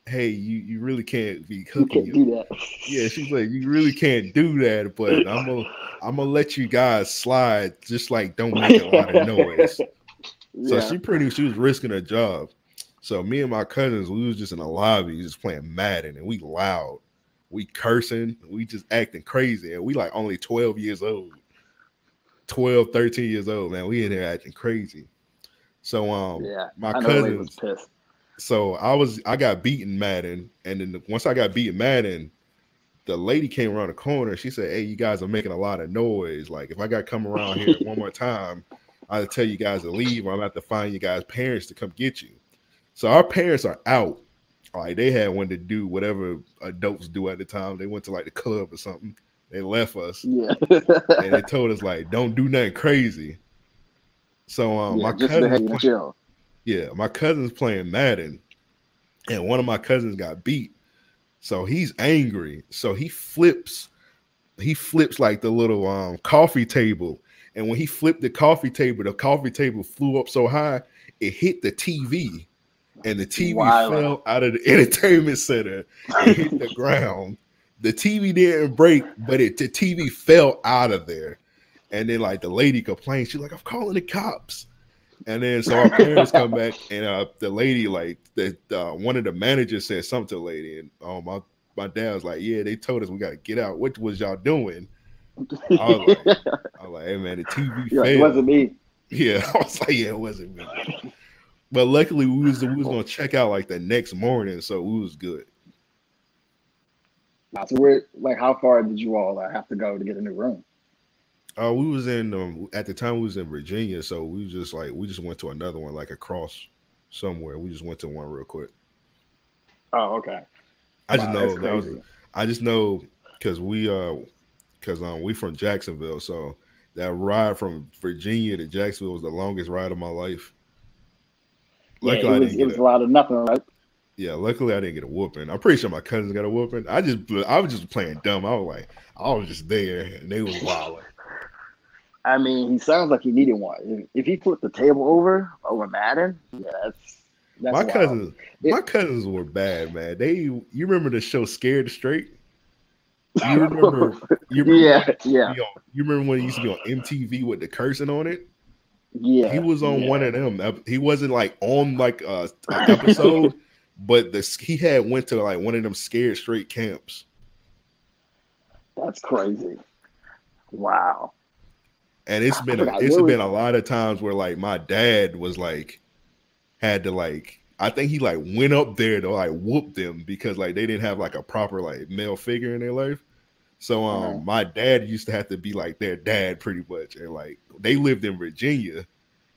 "Hey, you you really can't be You hooking can't do that. Yeah, she's like, "You really can't do that." But I'm gonna I'm gonna let you guys slide. Just like don't make a lot of noise. So she pretty she was risking her job. So me and my cousins, we was just in the lobby, just playing Madden, and we loud, we cursing, we just acting crazy, and we like only 12 years old. 12, 13 years old, man. We in there acting crazy. So um yeah. my I know the lady was cousins, pissed. so I was I got beaten Madden, and then once I got beaten Madden, the lady came around the corner. She said, "Hey, you guys are making a lot of noise. Like if I got come around here one more time, I'll tell you guys to leave, or I'm gonna to find you guys' parents to come get you." So our parents are out. Like they had one to do whatever adults do at the time. They went to like the club or something. They left us Yeah. and they told us like, "Don't do nothing crazy." So um, yeah my cousin yeah, my cousin's playing Madden, and one of my cousins got beat. So he's angry. So he flips, he flips like the little um coffee table. And when he flipped the coffee table, the coffee table flew up so high, it hit the TV. And the TV Wow. fell out of the entertainment center and hit the ground. The TV didn't break, but it the TV fell out of there. And then like the lady complained, she's like, I'm calling the cops. And then so our parents come back, and uh, the lady, like the uh, one of the managers, said something to the lady, and um, my my dad was like, "Yeah, they told us we got to get out. What was y'all doing?" I was like, I was like "Hey man, the TV Yeah, failed." it wasn't me. Yeah, I was like, "Yeah, it wasn't me." But luckily, we was we was gonna check out like the next morning, so we was good. So where, like, how far did you all uh, have to go to get a new room? Uh, we was in um, at the time we was in Virginia, so we just like we just went to another one like across somewhere. We just went to one real quick. Oh, okay. I just know that was. I just know because we uh because um we from Jacksonville, so that ride from Virginia to Jacksonville was the longest ride of my life. Yeah, it was, it was a lot of nothing, right? Yeah. Luckily, I didn't get a whooping. I'm pretty sure my cousins got a whooping. I just I was just playing dumb. I was like I was just there, and they was wild. I mean, he sounds like he needed one. If, he flipped the table over over Madden, yeah, that's that's my wild. cousins, It- my cousins were bad, man. They you remember the show Scared Straight? You remember? You remember yeah, when- yeah, you, you remember when it used to be on MTV with the cursing on it? yeah. he was on yeah. one of them. He wasn't like on like a, a episode, but this he had went to like one of them scared straight camps. That's crazy. Wow. And it's been a, it's been a lot of times where like my dad was like had to like I think he like went up there to like whoop them because like they didn't have like a proper like male figure in their life. So um Uh-huh. my dad used to have to be like their dad pretty much and like they lived in Virginia.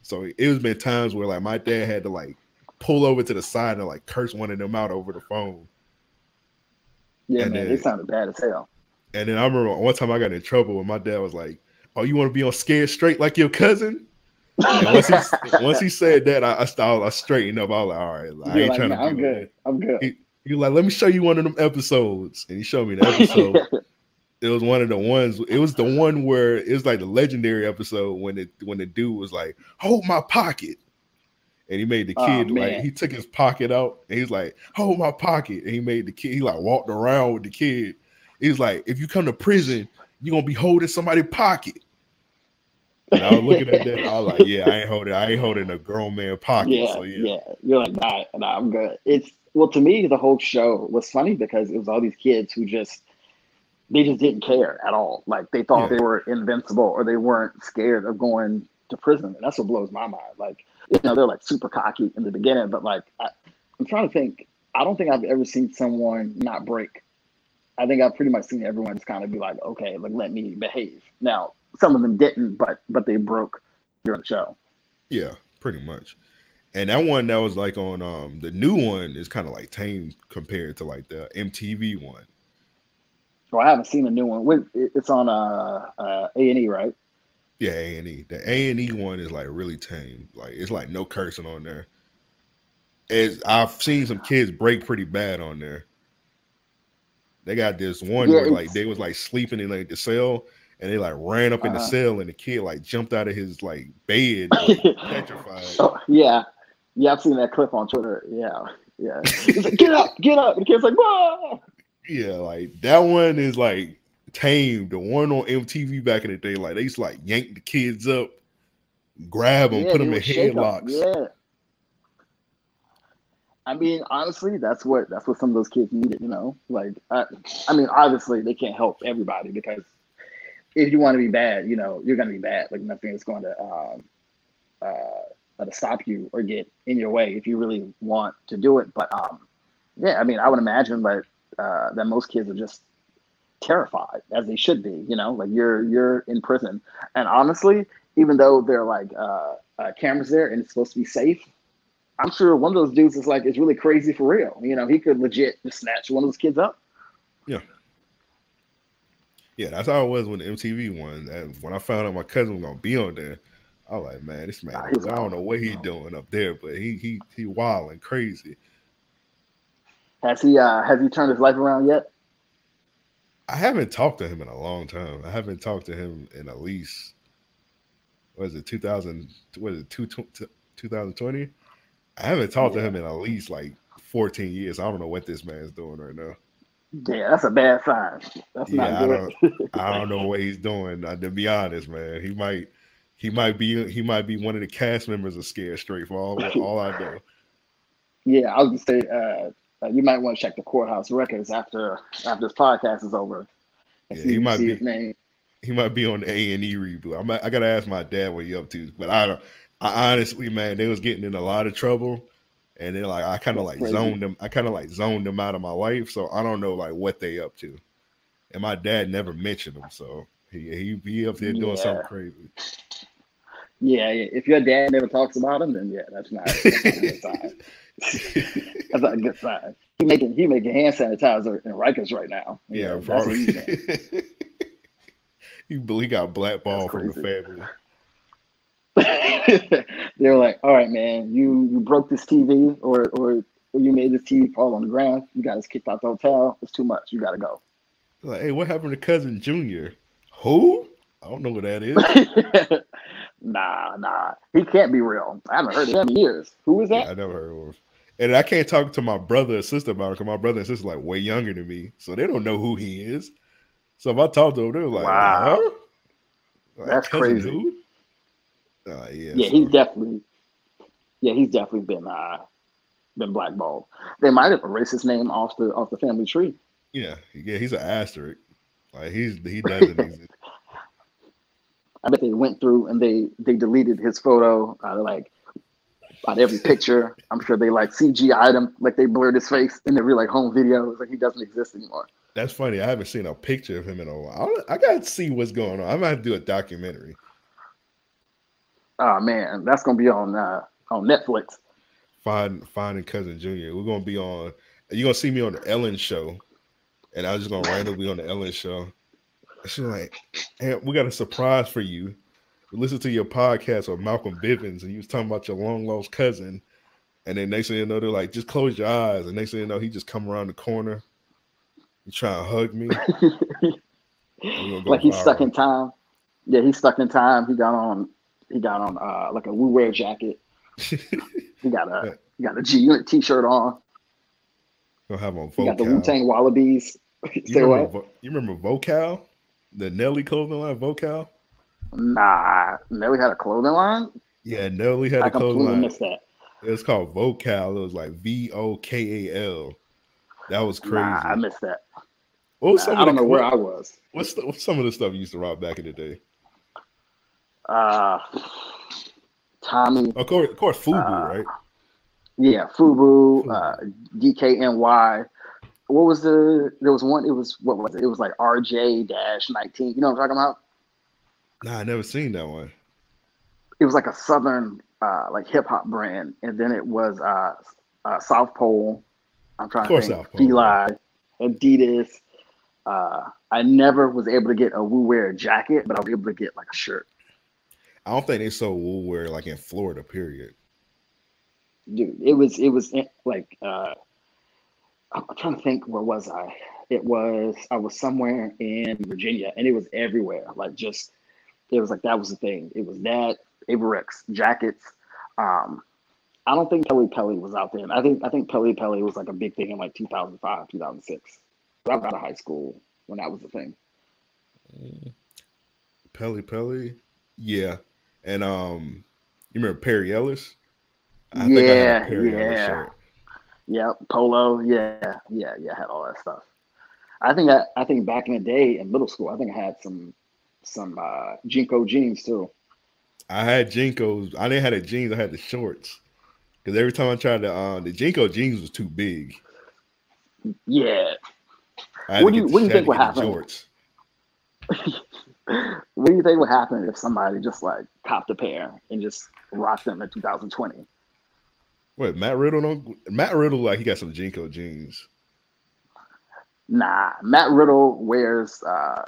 So it was been times where like my dad had to like pull over to the side and like curse one of them out over the phone. Yeah, And man, then- it sounded bad as hell. And then I remember one time I got in trouble when my dad was like, "Oh, you want to be on scared straight like your cousin?" Once he once he said that, I, I started I straightened up. I was like, "All right, I ain't like, trying nah, to." I'm good. I'm good. He, he was like, "Let me show you one of them episodes," and he showed me the episode. it was one of the ones. It was the one where it was like the legendary episode when it when the dude was like, "Hold my pocket," and he made the Oh, kid like he took his pocket out and he's like, "Hold my pocket," and he made the kid. He like walked around with the kid. He's like, "If you come to prison, you're gonna be holding somebody's pocket." And I was looking at that. I was like, "Yeah, I ain't holding. I ain't holding a grown man pocket." yeah, so yeah, yeah, You're like, nah, nah, I'm good. It's well to me, the whole show was funny because it was all these kids who just they just didn't care at all. Like they thought Yeah. they were invincible or they weren't scared of going to prison. And that's what blows my mind. Like, you know, they're like super cocky in the beginning, but like I, I'm trying to think. I don't think I've ever seen someone not break. I think I've pretty much seen everyone just kind of be like, okay, like let me behave. Now, some of them didn't, but but they broke during the show. Yeah, pretty much. And that one that was like on um the new one is kind of like tame compared to like the MTV one. Well, I haven't seen the new one. It's on uh uh A and E, right? Yeah, A and E. The A and E one is like really tame. Like it's like no cursing on there. As I've seen some kids break pretty bad on there. They got this one Yeah, where like they was like sleeping in like the cell and they like ran up in the Uh-huh. cell and the kid like jumped out of his like bed like, petrified. Oh, yeah, yeah. I've seen that clip on Twitter. Yeah, yeah. He's like, get up, get up. And the kid's like, Whoa! Yeah, like that one is like tame. The one on MTV back in the day, like they used to like yank the kids up, grab them, Yeah, put them in would shake 'em. headlocks. Yeah. I mean, honestly, that's what that's what some of those kids needed. You know, like I, I mean, obviously they can't help everybody because if you want to be bad, you know, you're to be bad. Like nothing is going to um, uh, to stop you or get in your way if you really want to do it. But um, yeah, I mean, I would imagine that uh, that most kids are just terrified, as they should be. You know, like you're you're in prison, and honestly, even though they're like uh, uh, cameras there and it's supposed to be safe, I'm sure one of those dudes is like it's really crazy for real. You know, he could legit just snatch one of those kids up. Yeah, Yeah, that's how it was with the MTV one. And when I found out my cousin was gonna be on there, I was like, man, this man, Nah, I don't know what he's doing up there, but he he he wild and crazy. Has he uh, has he turned his life around yet? I haven't talked to him in a long time. I haven't talked to him in at least what is it, 2000, what is it, two- two- 2020? I haven't talked to him in at least like 14 years. I don't know what this man's doing right now. Yeah, that's a bad sign. That's Yeah, I not good. I don't know what he's doing. Uh, to be honest, man, he might he might be he might be one of the cast members of Scared Straight for all all I know. yeah, I was gonna say uh, uh, you might want to check the courthouse records after after this podcast is over. Yeah, he might be. His name. He might be on the A and E reboot. I'm, I gotta ask my dad what he up to, but I don't. I honestly, man, they was getting in a lot of trouble, and then like I kind of like crazy. zoned them. I kind of like zoned them out of my life, so I don't know like what they up to. And my dad never mentioned them, so he he be up there doing yeah. something crazy. Yeah, if your dad never talks about them, then yeah, that's not, that's not a good sign. that's not a good sign. He making he making hand sanitizer in Rikers right now. Yeah, probably. he he got blackballed from the family. They're like, all right, man, you you broke this TV or or you made this TV fall on the ground. You got us kicked out the hotel. It's too much. You got to go. Like, hey, what happened to cousin Junior? Who? I don't know what that is. nah, nah, he can't be real. I haven't heard of him in years. Who is that? Yeah, I never heard of him. And I can't talk to my brother and sister about it because my brother and sister like way younger than me, so they don't know who he is. So if I talk to them, they're like, "Wow, huh? like, that's crazy." Dude? Uh, yeah, yeah, so. he's definitely, yeah, he's definitely been uh, been blackballed. They might have erased his name off the off the family tree. Yeah, yeah, he's an asterisk. Like he's he doesn't exist. I bet they went through and they they deleted his photo of like out every picture. I'm sure they like CGI'd him, like they blurred his face in every like home video. It's like he doesn't exist anymore. That's funny. I haven't seen a picture of him in a while. I gotta see what's going on. I might do a documentary. Oh man, that's gonna be on uh, on Netflix. Find finding cousin Junior. We're gonna be on. You're gonna see me on the Ellen show, and I was just gonna randomly be on the Ellen show. She's like, hey, we got a surprise for you. We listened to your podcast with Malcolm Bivens, and you was talking about your long lost cousin. And then next thing you know, they're like, just close your eyes. And next thing you know, he just come around the corner. He trying to hug me. like he's viral. stuck in time. Yeah, he's stuck in time. He got on he got on uh like a Wu Wear jacket. he got a he got a G Unit t shirt on. He'll have on He got the Wu Tang Wallabies. you, remember, you remember Vokal? The Nelly clothing line, Vokal? Nah, Nelly had a clothing line. Yeah, Nelly had I a clothing line. Missed that. It was called Vokal. It was like V O K A L. That was crazy. Nah, I missed that. What was nah, some I don't know where I was. What's, the, what's some of the stuff you used to rock back in the day? Uh, Tommy. Of course, of course, Fubu, uh, right? Yeah, Fubu, Fubu. Uh, DKNY what was the there was one it was what was it? It was like RJ dash nineteen. You know what I'm talking about? Nah, I never seen that one. It was like a southern uh like hip hop brand, and then it was uh, uh South Pole. I'm trying to think Fila, Adidas. Uh I never was able to get a Wu Wear jacket, but I was able to get like a shirt. I don't think they sold Wu Wear like in Florida, period. Dude, it was it was like uh I'm trying to think where was I? It was I was somewhere in Virginia and it was everywhere. Like just it was like that was the thing. It was that Avirex jackets. Um I don't think Pelle Pelle was out there. I think I think Pelle Pelle was like a big thing in like 2005, 2006. I got out of high school when that was the thing. Pelle Pelle, yeah, and um, you remember Perry Ellis? I yeah, yeah. Yeah, polo. Yeah, yeah, yeah. I had all that stuff. I think I, I think back in the day in middle school, I think I had some some uh JNCO jeans too. I had JNCOs. I didn't have the jeans. I had the shorts. Because every time I tried to, uh, the JNCO jeans was too big. Yeah. What do you What do you think would happen? Shorts. what do you think would happen if somebody just like copped a pair and just rocked them in 2020? Wait, Matt Riddle don't Matt Riddle like he got some JNCO jeans. Nah, Matt Riddle wears uh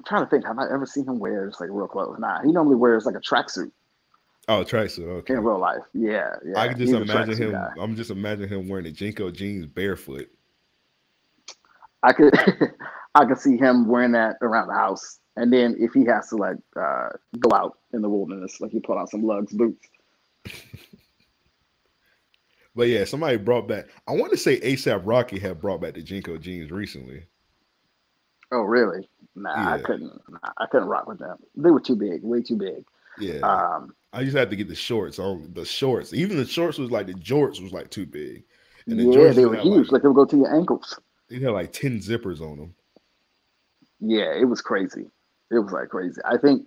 I'm trying to think, have I ever seen him wear just like real clothes? Nah, he normally wears like a tracksuit. Oh, tracksuit, okay. In real life. Yeah, yeah. I can just imagine him guy. I'm just imagining him wearing the JNCO jeans barefoot. I could I could see him wearing that around the house. And then if he has to like uh, go out in the wilderness, like he put on some Lugz boots. But yeah, somebody brought back. I want to say ASAP Rocky had brought back the JNCO jeans recently. Oh really? Nah, yeah. I couldn't. I couldn't rock with them. They were too big, way too big. Yeah. Um, I just had to get the shorts on the shorts. Even the shorts was like the jorts was like too big. And the yeah, they were huge. Like, Like they would go to your ankles. they had like ten zippers on them. Yeah, it was crazy. It was like crazy. I think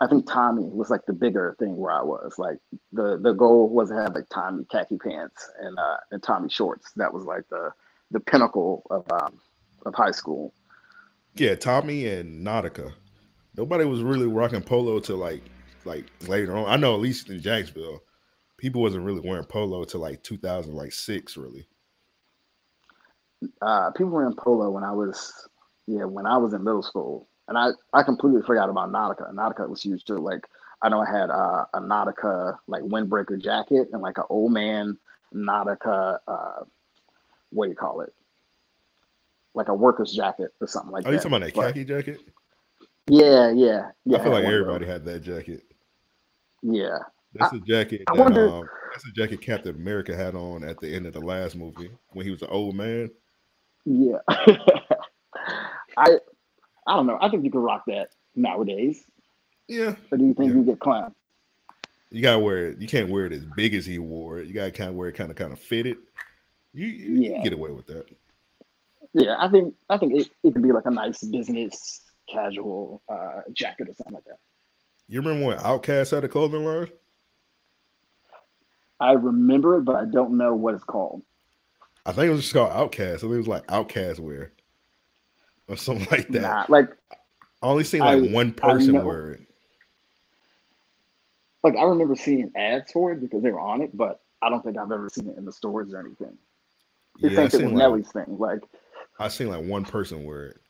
I think Tommy was like the bigger thing where I was. Like the the goal was to have like Tommy khaki pants and uh and Tommy shorts. That was like the the pinnacle of um of high school. Yeah, Tommy and Nautica. Nobody was really rocking polo till like like later on. I know at least in Jacksonville, people wasn't really wearing polo till like 2000, like six really. Uh people were in polo when I was yeah, when I was in middle school. And I, I completely forgot about Nautica. Nautica was huge too. Like I know I had uh, a Nautica like windbreaker jacket and like an old man Nautica uh what do you call it? Like a worker's jacket or something like Oh, that. you talking about that But- khaki jacket? Yeah, yeah, yeah. I feel had like everybody had that jacket. Yeah, That's a jacket. I that, wonder- um, that's a jacket Captain America had on at the end of the last movie when he was an old man. yeah. I I don't know. I think you could rock that nowadays. Yeah, Or do you think Yeah. you get clowned? you gotta wear it. You can't wear it as big as he wore it. You gotta kind of wear it kind of kind of fitted. You, you Yeah. can get away with that. Yeah, I think I think it, it could be like a nice business casual uh, jacket or something like that. You remember when OutKast had a clothing line? I remember it, but I don't know what it's called. I think it was just called OutKast. I think it was like OutKast wear or something like that. Nah, like I only seen like I- one person wear it. like I remember seeing ads for it because they were on it, but I don't think I've ever seen it in the stores or anything. They Yeah, think it was like Nelly's thing. Like I seen like one person wear it.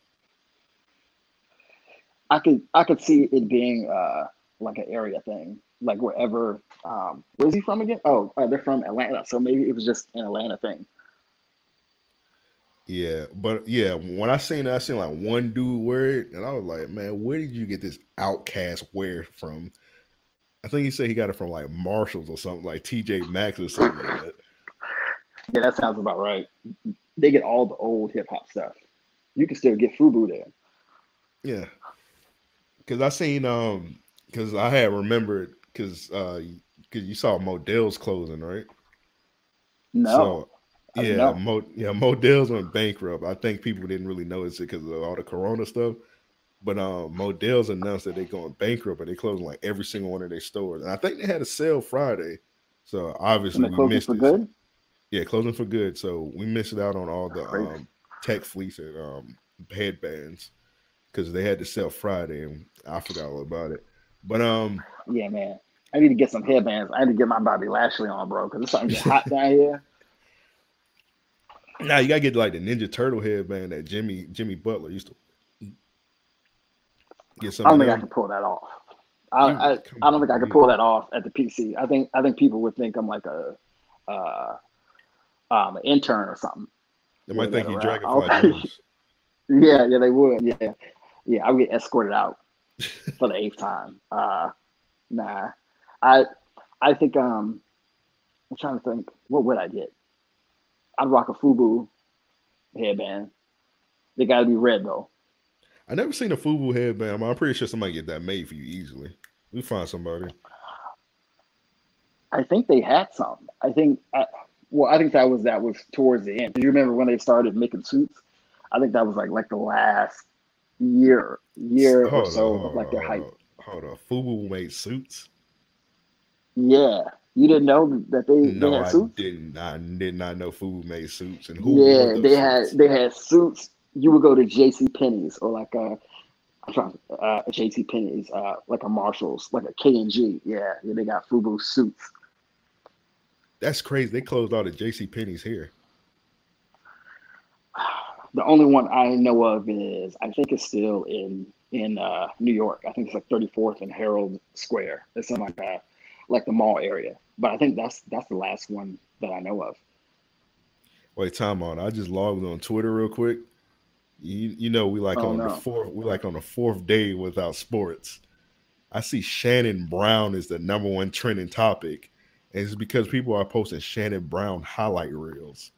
I could I could see it being uh like an area thing, like wherever. Um, where's he from again? Oh, uh, they're from Atlanta, so maybe it was just an Atlanta thing. Yeah, but yeah, when I seen it, I seen like one dude wear it, and I was like, man, where did you get this OutKast wear from? I think he said he got it from like Marshalls or something, like TJ Maxx or something like that. Yeah, that sounds about right. They get all the old hip hop stuff. You can still get FUBU there. Yeah, because I seen um, because I had remembered because uh, because you saw Modell's closing, right? No, So, yeah, know. Mo, yeah, Modell's went bankrupt. I think people didn't really notice it because of all the Corona stuff. But um, Modell's announced that they're going bankrupt and they're closing like every single one of their stores. And I think they had a sale Friday. So obviously we missed it. good. Yeah, closing for good. So we missed out on all the um, tech fleece and um, headbands because they had to sell Friday and I forgot all about it. But um, Yeah, man. I need to get some headbands. I need to get my Bobby Lashley on, bro, because it's starting to get hot down here. now you gotta get like the Ninja Turtle headband that Jimmy Jimmy Butler used to get some. I don't think I can pull that off. I, I, I don't think I could pull that off at the PC. I think I think people would think I'm like a uh, um, an intern or something. They might think you right. Dragonfly Yeah, yeah, they would. Yeah, yeah, I would get escorted out for the eighth time. Uh, nah, I, I think um, I'm trying to think. What would I get? I'd rock a FUBU headband. They got to be red though. I never seen a FUBU headband. I'm pretty sure somebody get that made for you easily. We find somebody. I think they had some. I think, I, well, I think that was that was towards the end. Do you remember when they started making suits? I think that was like like the last year, year or Hold so on, of like their hype. Hold on. FUBU made suits? Yeah, you didn't know that they, No, they had I suits. didn't. I did not know FUBU made suits. And who Yeah, they had they had suits. You would go to J.C. Penney's or like a, I'm trying, uh, J.C. Penney's, uh, like a Marshalls, like a K and G. Yeah, yeah, they got FUBU suits. That's crazy. They closed all the JC Penney's here. The only one I know of is I think it's still in in uh, New York. I think it's like 34th and Herald Square. It's in like a, like the mall area. But I think that's that's the last one that I know of. Wait, time on. I just logged on Twitter real quick. You you know we like Oh, on the fourth we like on the fourth day without sports. I see Shannon Brown is the number one trending topic, it's because people are posting Shannon Brown highlight reels.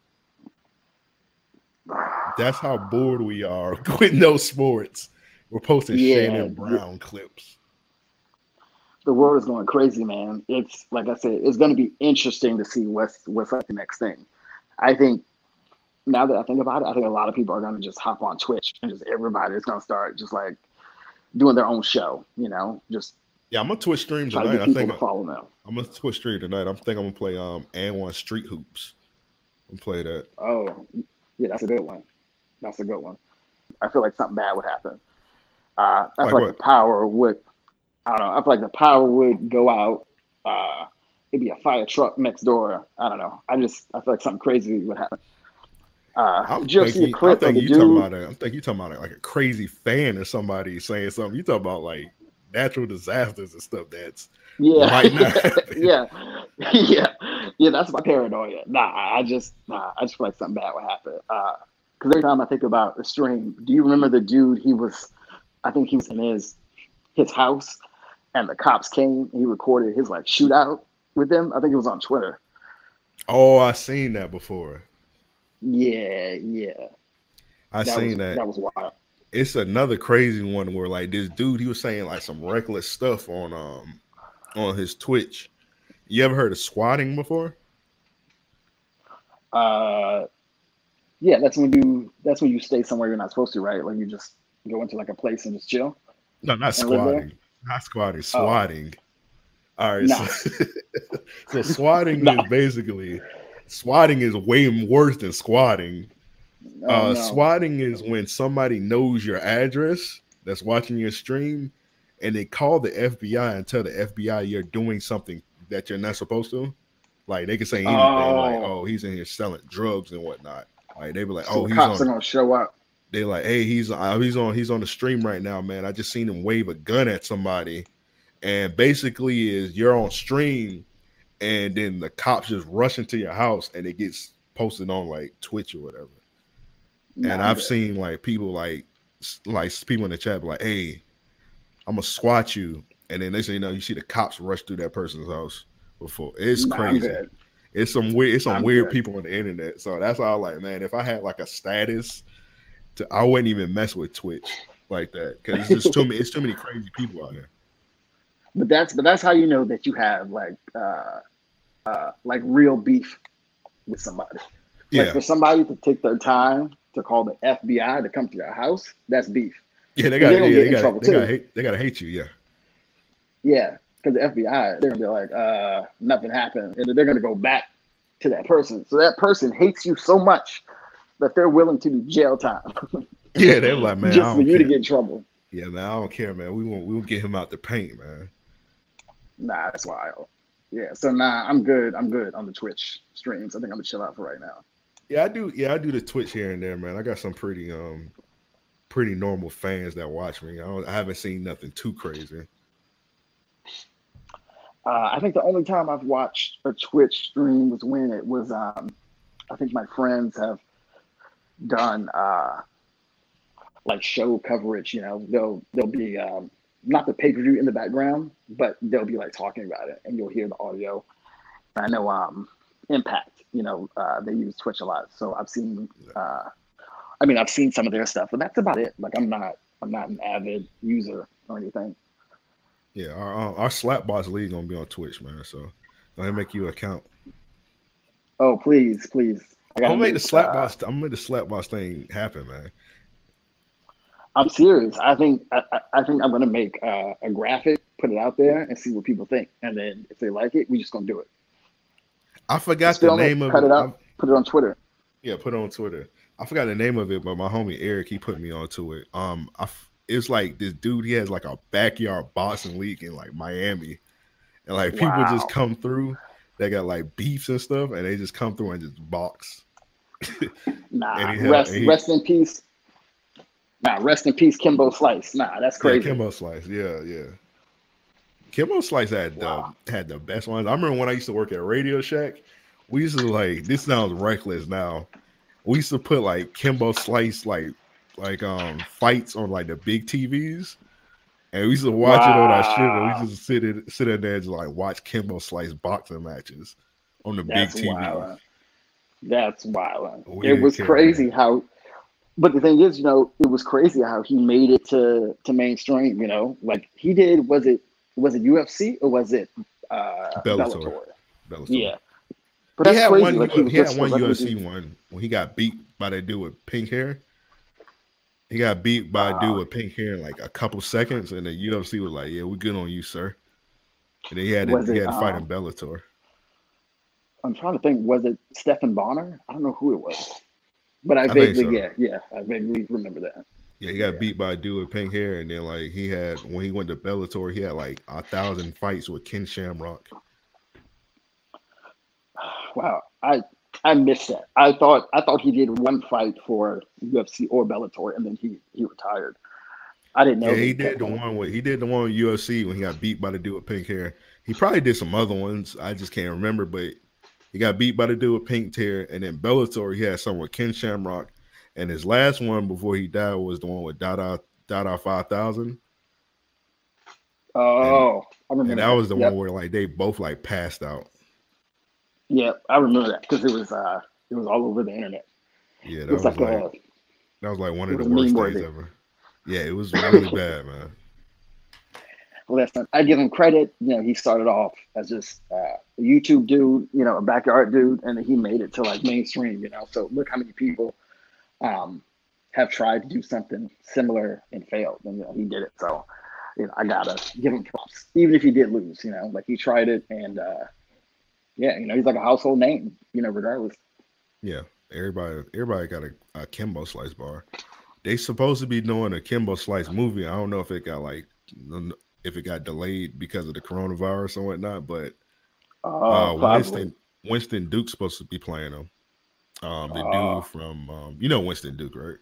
That's how bored we are with no sports. We're posting Yeah, Shannon. Brown clips. The world is going crazy, man. It's like I said, it's going to be interesting to see what's what's like the next thing. I think now that I think about it, I think a lot of people are going to just hop on Twitch and just everybody is going to start just like doing their own show. You know, just yeah. I'm gonna Twitch stream tonight. I think to follow now. I'm gonna Twitch stream tonight. I'm think I'm gonna play um and one Street Hoops. I'm play that. Oh, yeah, that's a good one. That's a good one. I feel like something bad would happen. Uh, I feel like what? the power would. I don't know. I feel like the power would go out. Uh, it'd be a fire truck next door. I don't know. I just I feel like something crazy would happen. Uh, I'm did you ever see thinking, clip of thinking the you talking about a, I'm thinking you talking about like a crazy fan or somebody saying something. You talking about like natural disasters and stuff. That's Yeah, might not yeah, yeah, yeah. That's my paranoia. Nah, I just, nah, I just feel like something bad would happen. Uh, because every time I think about the stream, do you remember the dude? He was, I think he was in his his house, and the cops came. And he recorded his like shootout with them. I think it was on Twitter. oh, I seen that before. Yeah, yeah. I That seen was, that. That was wild. It's another crazy one where like this dude he was saying like some reckless stuff on um on his Twitch. You ever heard of squatting before? Uh, yeah, that's when you that's when you stay somewhere you're not supposed to, right? Like you just go into like a place and just chill. No, not And live there? squatting. Not squatting, swatting. All right. Nah. So, so swatting Nah. is basically swatting is way worse than squatting. Oh, uh, no. swatting is when somebody knows your address that's watching your stream and they call the FBI and tell the FBI you're doing something that you're not supposed to. Like they can say anything like, Oh. oh, he's in here selling drugs and whatnot. Like they be like, oh, he's cops on are gonna show up. they like, hey, he's uh, he's on he's on the stream right now, man. I just seen him wave a gun at somebody, and basically is you're on stream, and then the cops just rush into your house, and it gets posted on like Twitch or whatever. And I've seen like people like like people in the chat be like, hey, I'm gonna squat you, and then they say, you know, you see the cops rush through that person's house before. It's crazy. It's some weird, it's some I'm weird good. people on the internet. So that's all like, man, if I had like a status, to I wouldn't even mess with Twitch like that because it's just too many. It's too many crazy people out there. But that's but that's how you know that you have like uh uh like real beef with somebody. Like Yeah, for somebody to take their time to call the FBI to come to your house, that's beef. yeah, they got, yeah, gonna get they in got, trouble, they too. hate, they got to hate you. Yeah, Yeah, because the FBI they're gonna be like, uh, nothing happened, and they're gonna go back to that person. So that person hates you so much that they're willing to do jail time yeah, they're like, man, just for you to get in trouble. yeah, man, I don't care, man. We won't, we will get him out the paint, man. Nah, that's wild. Yeah, so nah, I'm good. I'm good on the Twitch streams. I think I'm gonna chill out for right now. Yeah, I do. Yeah, I do the Twitch here and there, man. I got some pretty um pretty normal fans that watch me. I, don't, I haven't seen nothing too crazy. Uh, I think the only time I've watched a Twitch stream was when it was. Um, I think my friends have done uh, like show coverage. You know, they'll they'll be um, not the pay per view in the background, but they'll be like talking about it, and you'll hear the audio. I know um, Impact. You know, uh, they use Twitch a lot, so I've seen. Uh, I mean, I've seen some of their stuff, but that's about it. Like, I'm not I'm not an avid user or anything. Yeah, our our, our slap boss league gonna be on Twitch, man. So go ahead and make you an account. Oh, please, please. I I'm gotta gonna make the make, slap uh. I'm gonna make the slap boss thing happen, man. I'm serious. I think I, I- I think I'm gonna make uh, a graphic, put it out there, and see what people think. And then if they like it, we just gonna do it. I forgot the name of cut it. it. I- Put it on Twitter. yeah, put it on Twitter. I forgot the name of it, but my homie Eric he put me onto it. Um, I it's like this dude. He has like a backyard boxing league in like Miami, and like people Wow. just come through. They got like beefs and stuff, and they just come through and just box. Nah, had- rest, he- rest in peace. Nah, rest in peace, Kimbo Slice. Nah, that's Yeah, crazy. Kimbo Slice. Yeah, yeah. Kimbo Slice had Wow. the had the best ones. I remember when I used to work at Radio Shack. We used to like this sounds reckless now. We used to put like Kimbo Slice like like um fights on like the big TVs. And we used to watch it on our shit, and we used to sit in, sit in there and just like watch Kimbo Slice boxing matches on the That's big TV. wild. That's wild. It was crazy man. how. But the thing is, you know, it was crazy how he made it to to mainstream. You know, like he did. Was it was it UFC or was it uh, Bellator. Bellator? Bellator. Yeah. But he had one. Like he, he had one UFC one when he got beat by that dude with pink hair. He got beat by a dude with pink hair in like a couple seconds, and the UFC was like, "Yeah, we're good on you, sir." And then he had to, he had to fight in um, Bellator. I'm trying to think. Was it Stephan Bonnar? I don't know who it was, but I, I vaguely, so. yeah, yeah, I vaguely remember that. Yeah, he got yeah. beat by a dude with pink hair, and then like he had when he went to Bellator, he had like a thousand fights with Ken Shamrock. Wow, I I missed that. I thought I thought he did one fight for UFC or Bellator, and then he he retired. I didn't know. Yeah, he did the one with he did the one with UFC when he got beat by the dude with pink hair. He probably did some other ones. I just can't remember, but he got beat by the dude with pink hair, and then Bellator he had someone with Ken Shamrock, and his last one before he died was the one with Dada Dada Five Thousand. Oh, and, I remember. And that, that was the yep. one where like they both like passed out. Yeah, I remember that because it was uh it was all over the internet. Yeah, that was, was, like, like that was like one of the worst days ever. Yeah, it was really bad, man. Well, listen, I give him credit. You know, he started off as just uh, a YouTube dude, you know, a backyard dude, and then he made it to like mainstream. You know, so look how many people um, have tried to do something similar and failed, and you know, he did it. So, you know, I gotta give him props, even if he did lose. You know, like he tried it, and uh, yeah, you know, he's like a household name, you know, regardless. Yeah, everybody, everybody got a, a Kimbo Slice bar. They supposed to be doing a Kimbo Slice movie. I don't know if it got like if it got delayed because of the coronavirus or whatnot, but uh, uh Winston Winston Duke's supposed to be playing him. Um, the uh, dude from um, you know Winston Duke, right?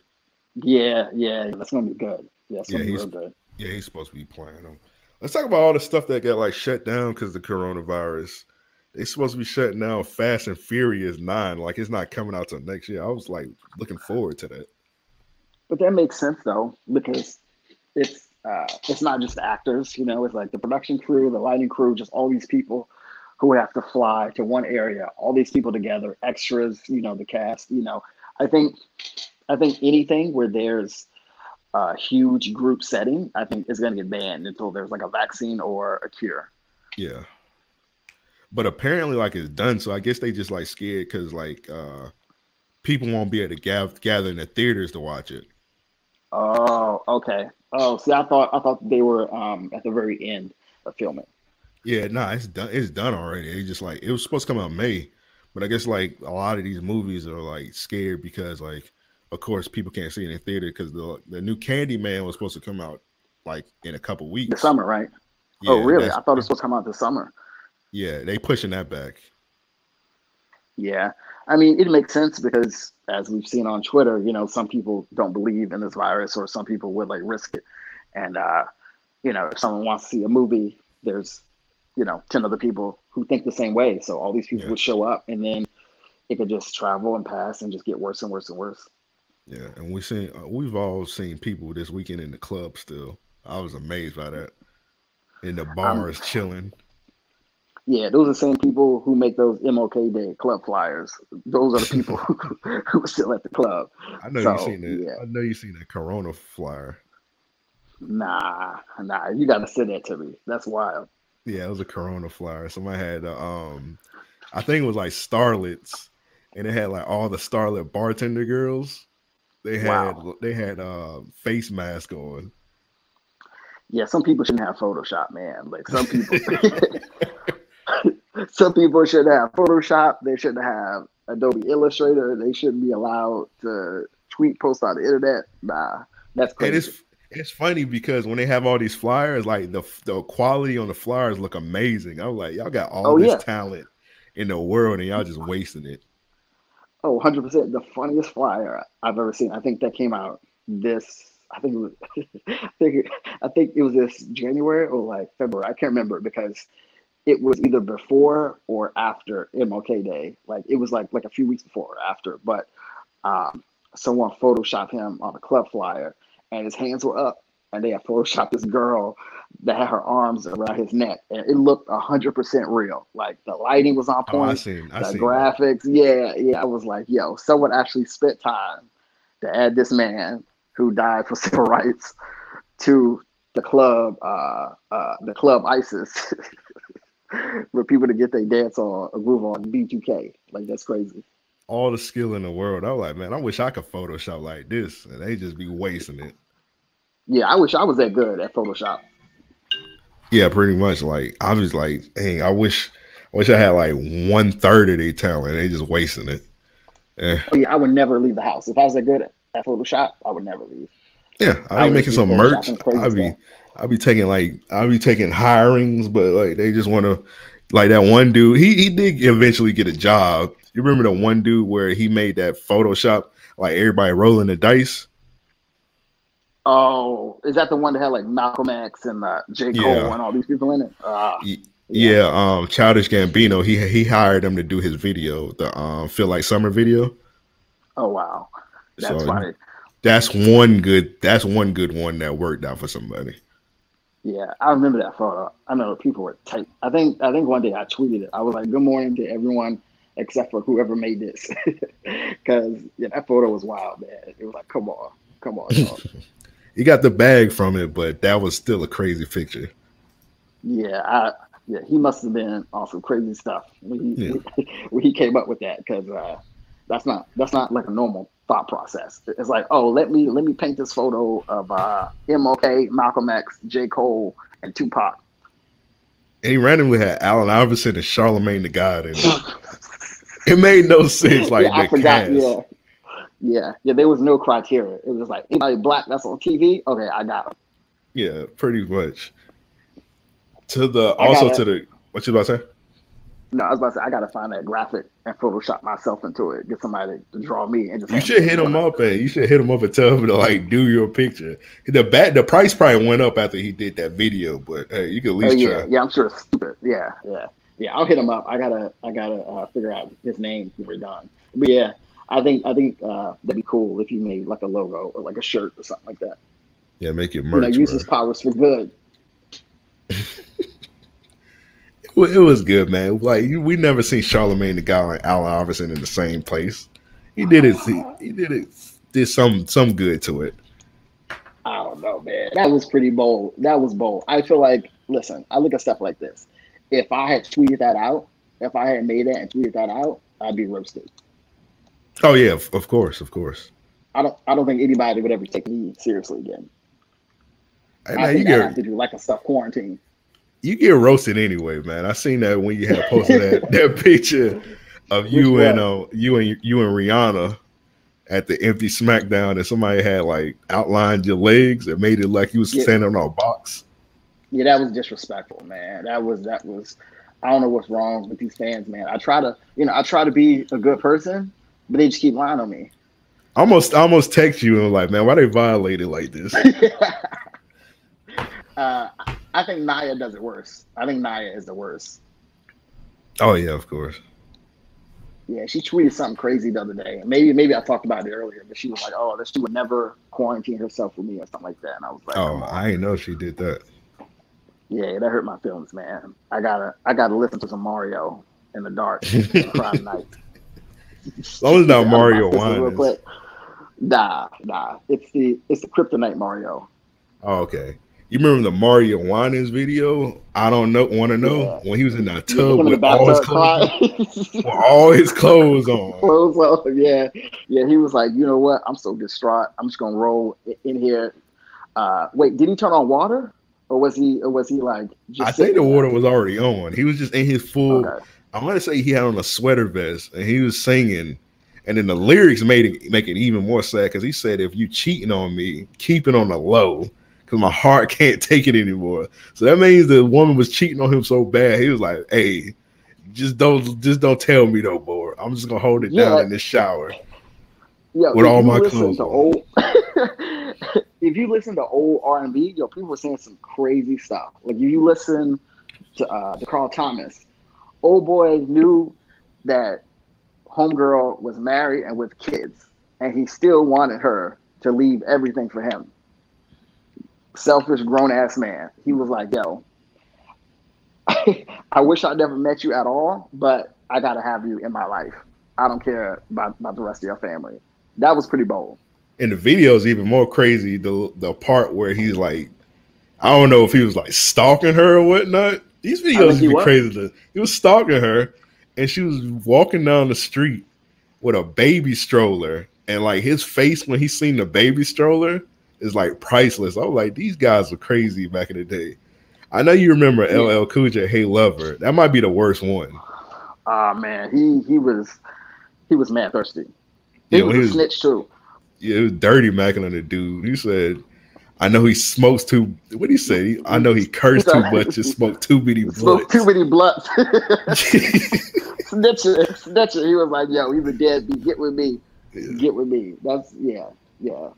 Yeah, yeah, that's gonna be good. Yeah, yeah, he's, good. Yeah, he's supposed to be playing him. Let's talk about all the stuff that got like shut down because the coronavirus they supposed to be shutting down Fast and Furious Nine. Like it's not coming out till next year. I was like looking forward to that. But that makes sense though, because it's uh, it's not just actors. You know, it's like the production crew, the lighting crew, just all these people who have to fly to one area. All these people together, extras. You know, the cast. You know, I think I think anything where there's a huge group setting, I think is going to get banned until there's like a vaccine or a cure. Yeah but apparently like it's done. So I guess they just like scared because like uh people won't be able to gather gather in the theaters to watch it. Oh, okay. Oh, see, I thought I thought they were um at the very end of filming. Yeah, no, nah, it's done. It's done already. It's just like it was supposed to come out May, but I guess like a lot of these movies are like scared because like, of course, people can't see it in the theater because the the new Candyman was supposed to come out like in a couple weeks. The summer, right? Yeah, oh, really? I thought it was supposed to come out this summer. Yeah, they pushing that back. Yeah. I mean, it makes sense because as we've seen on Twitter, you know, some people don't believe in this virus or some people would like risk it. And uh, you know, if someone wants to see a movie, there's, you know, 10 other people who think the same way. So all these people yeah. would show up and then it could just travel and pass and just get worse and worse and worse. Yeah, and we've seen uh, we've all seen people this weekend in the club still. I was amazed by that. In the bars um, chilling. Yeah, those are the same people who make those MLK Day club flyers. Those are the people who, who are still at the club. I know so, you seen that. Yeah. I know you seen that Corona flyer. Nah, nah, you gotta send that to me. That's wild. Yeah, it was a Corona flyer. Somebody had, uh, um, I think it was like Starlets, and it had like all the Starlet bartender girls. They had wow. they had uh face mask on. Yeah, some people shouldn't have Photoshop, man. Like some people, some people should have Photoshop. They shouldn't have Adobe Illustrator. They shouldn't be allowed to tweet, post on the internet. Nah, that's crazy. And it's it's funny because when they have all these flyers, like the the quality on the flyers look amazing. I'm like, y'all got all oh, this yeah. talent in the world, and y'all just wasting it. Oh, 100 percent. The funniest flyer I've ever seen. I think that came out this. I think it was. I think I think it was this January or like February. I can't remember because it was either before or after MLK Day. Like it was like like a few weeks before or after. But um, someone photoshopped him on a club flyer, and his hands were up, and they had photoshopped this girl that had her arms around his neck, and it looked hundred percent real. Like the lighting was on point. Oh, I seen, I the seen graphics, that. yeah, yeah. I was like, yo, someone actually spent time to add this man who died for civil rights to the club, uh, uh, the club ISIS. for people to get their dance on a groove on B2K. Like that's crazy. All the skill in the world. I was like, man, I wish I could Photoshop like this, and they just be wasting it. Yeah, I wish I was that good at Photoshop. Yeah, pretty much. Like I was like, hey, I wish, I wish I had like one third of their talent. They just wasting it. Yeah. Oh, yeah, I would never leave the house if I was that good at, at Photoshop. I would never leave. Yeah, I'd be making some merch. I'd be, I'd be taking like, I'd be taking hirings, but like they just want to, like that one dude. He he did eventually get a job. You remember the one dude where he made that Photoshop, like everybody rolling the dice. Oh, is that the one that had like Malcolm X and uh, J. Cole yeah. and all these people in it? Uh, yeah. yeah, um, Childish Gambino. He he hired him to do his video, the um, Feel Like Summer video. Oh wow, that's so, funny. That's one good. That's one good one that worked out for somebody. Yeah, I remember that photo. I know people were tight. I think I think one day I tweeted it. I was like, "Good morning to everyone except for whoever made this," because yeah, that photo was wild, man. It was like, "Come on, come on." he got the bag from it, but that was still a crazy picture. Yeah, I, yeah, he must have been on some crazy stuff when he yeah. when he came up with that because uh, that's not that's not like a normal thought process. It's like, oh, let me let me paint this photo of uh, MLK, Malcolm X, J. Cole, and Tupac. And he randomly had Allen Iverson and Charlemagne the God in it. It made no sense. Like yeah, I forgot. Cast. Yeah, yeah, yeah. There was no criteria. It was like anybody black that's on TV. Okay, I got him. Yeah, pretty much. To the I also to the what you about to say? No, I was about to say I gotta find that graphic and Photoshop myself into it. Get somebody to draw me and just. You should hit him up and you should hit him up and tell him to like do your picture. The bat the price probably went up after he did that video, but hey, you can at oh, least oh, yeah, try. Yeah, I'm sure it's stupid. Yeah, yeah, yeah. I'll hit him up. I gotta I gotta uh, figure out his name before we're done. But yeah, I think I think uh, that'd be cool if you made like a logo or like a shirt or something like that. Yeah, make it merch. You know, use his powers for good. it was good, man. Like we never seen Charlemagne the God and Allen Iverson in the same place. He did it. He did it. Did some some good to it. I don't know, man. That was pretty bold. That was bold. I feel like, listen, I look at stuff like this. If I had tweeted that out, if I had made that and tweeted that out, I'd be roasted. Oh yeah, of course, of course. I don't. I don't think anybody would ever take me seriously again. Hey, man, I think you get, have to do like a self quarantine. You get roasted anyway, man. I seen that when you had posted that, that picture of you and uh, you and you and Rihanna at the empty SmackDown, and somebody had like outlined your legs and made it like you was yeah. standing on a box. Yeah, that was disrespectful, man. That was that was. I don't know what's wrong with these fans, man. I try to, you know, I try to be a good person, but they just keep lying on me. Almost, almost text you and like, man, why they violated like this? uh, I think Nia does it worse. I think Nia is the worst. Oh yeah, of course. Yeah, she tweeted something crazy the other day. Maybe maybe I talked about it earlier, but she was like, "Oh, that she would never quarantine herself with me or something like that." And I was like, "Oh, I didn't know she did that." Yeah, that hurt my feelings, man. I gotta I gotta listen to some Mario in the dark Friday night. As long as not Mario Winans. Nah, nah. It's the it's the Kryptonite Mario. Oh, okay. You remember the Mario Winans video? I don't know. Want to know yeah. when he was in that tub with all his clothes, with all his clothes on. Clothes on, yeah, yeah. He was like, you know what? I'm so distraught. I'm just gonna roll in here. Uh, wait, did he turn on water, or was he, or was he like? I think the water was already on. He was just in his full. Okay. I want to say he had on a sweater vest and he was singing, and then the lyrics made it make it even more sad because he said, "If you cheating on me, keep it on the low." Because my heart can't take it anymore. So that means the woman was cheating on him so bad. He was like, "Hey, just don't, just don't tell me no more. I'm just gonna hold it yeah. down in the shower yeah, with all my clothes." Old, if you listen to old R and B, yo, people were saying some crazy stuff. Like if you listen to uh, to Carl Thomas, old boy knew that homegirl was married and with kids, and he still wanted her to leave everything for him. Selfish grown ass man. He was like, yo, I wish I never met you at all, but I gotta have you in my life. I don't care about, about the rest of your family. That was pretty bold. And the video is even more crazy. The the part where he's like, I don't know if he was like stalking her or whatnot, These videos would be crazy. He was stalking her, and she was walking down the street with a baby stroller, and like his face when he seen the baby stroller is like priceless. I was like, these guys were crazy back in the day. I know you remember. LL Cool J, Hey Lover. That might be the worst one. Ah uh, man, he he was he was mad thirsty. He yeah, was a was, snitch too. Yeah, it was dirty macking on the dude. He said, "I know he smokes too." What he say? I know he cursed too much and smoked too many blunts. Smoked too many blunts. snitcher, snitcher. He was like, "Yo, he's a deadbeat. Get with me. Yeah. Get with me." That's yeah, yeah.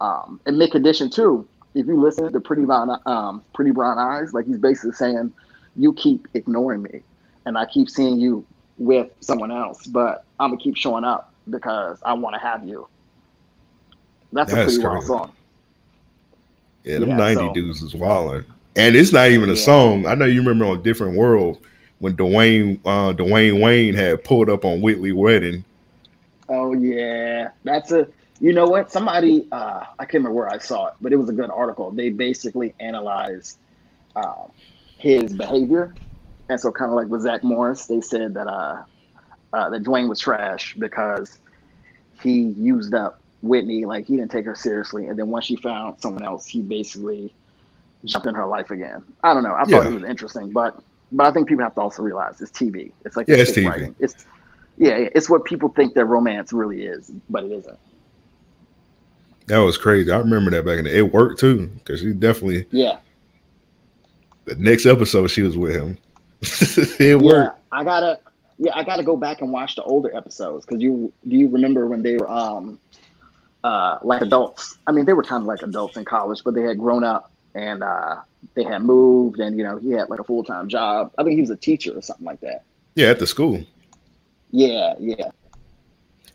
Um, and Mint Condition too. If you listen to Pretty Brown, um, Pretty Brown Eyes, like he's basically saying, "You keep ignoring me, and I keep seeing you with someone else, but I'm gonna keep showing up because I want to have you." That's, That's a pretty wild song. Yeah, them yeah, 90 so. dudes is wild. And it's not even a yeah. song. I know you remember on Different World when Dwayne uh Dwayne Wayne had pulled up on Whitley wedding. Oh yeah. That's a you know what? Somebody uh I can't remember where I saw it, but it was a good article. They basically analyzed uh, his behavior. And so kind of like with Zach Morris, they said that uh, uh that Dwayne was trash because he used up Whitley, like he didn't take her seriously. And then once she found someone else, he basically jumped in her life again. I don't know. I thought yeah. it was interesting, but but I think people have to also realize it's TV. It's like yeah, it's TV. Writing. It's yeah, it's what people think that romance really is, but it isn't. That was crazy. I remember that back in the. It worked too because she definitely yeah. The next episode, she was with him. it yeah, worked. I gotta yeah, I gotta go back and watch the older episodes because you do you remember when they were um uh, like adults. I mean, they were kind of like adults in college, but they had grown up and uh, they had moved, and you know, he had like a full time job. I think he was a teacher or something like that. Yeah, at the school. Yeah, yeah.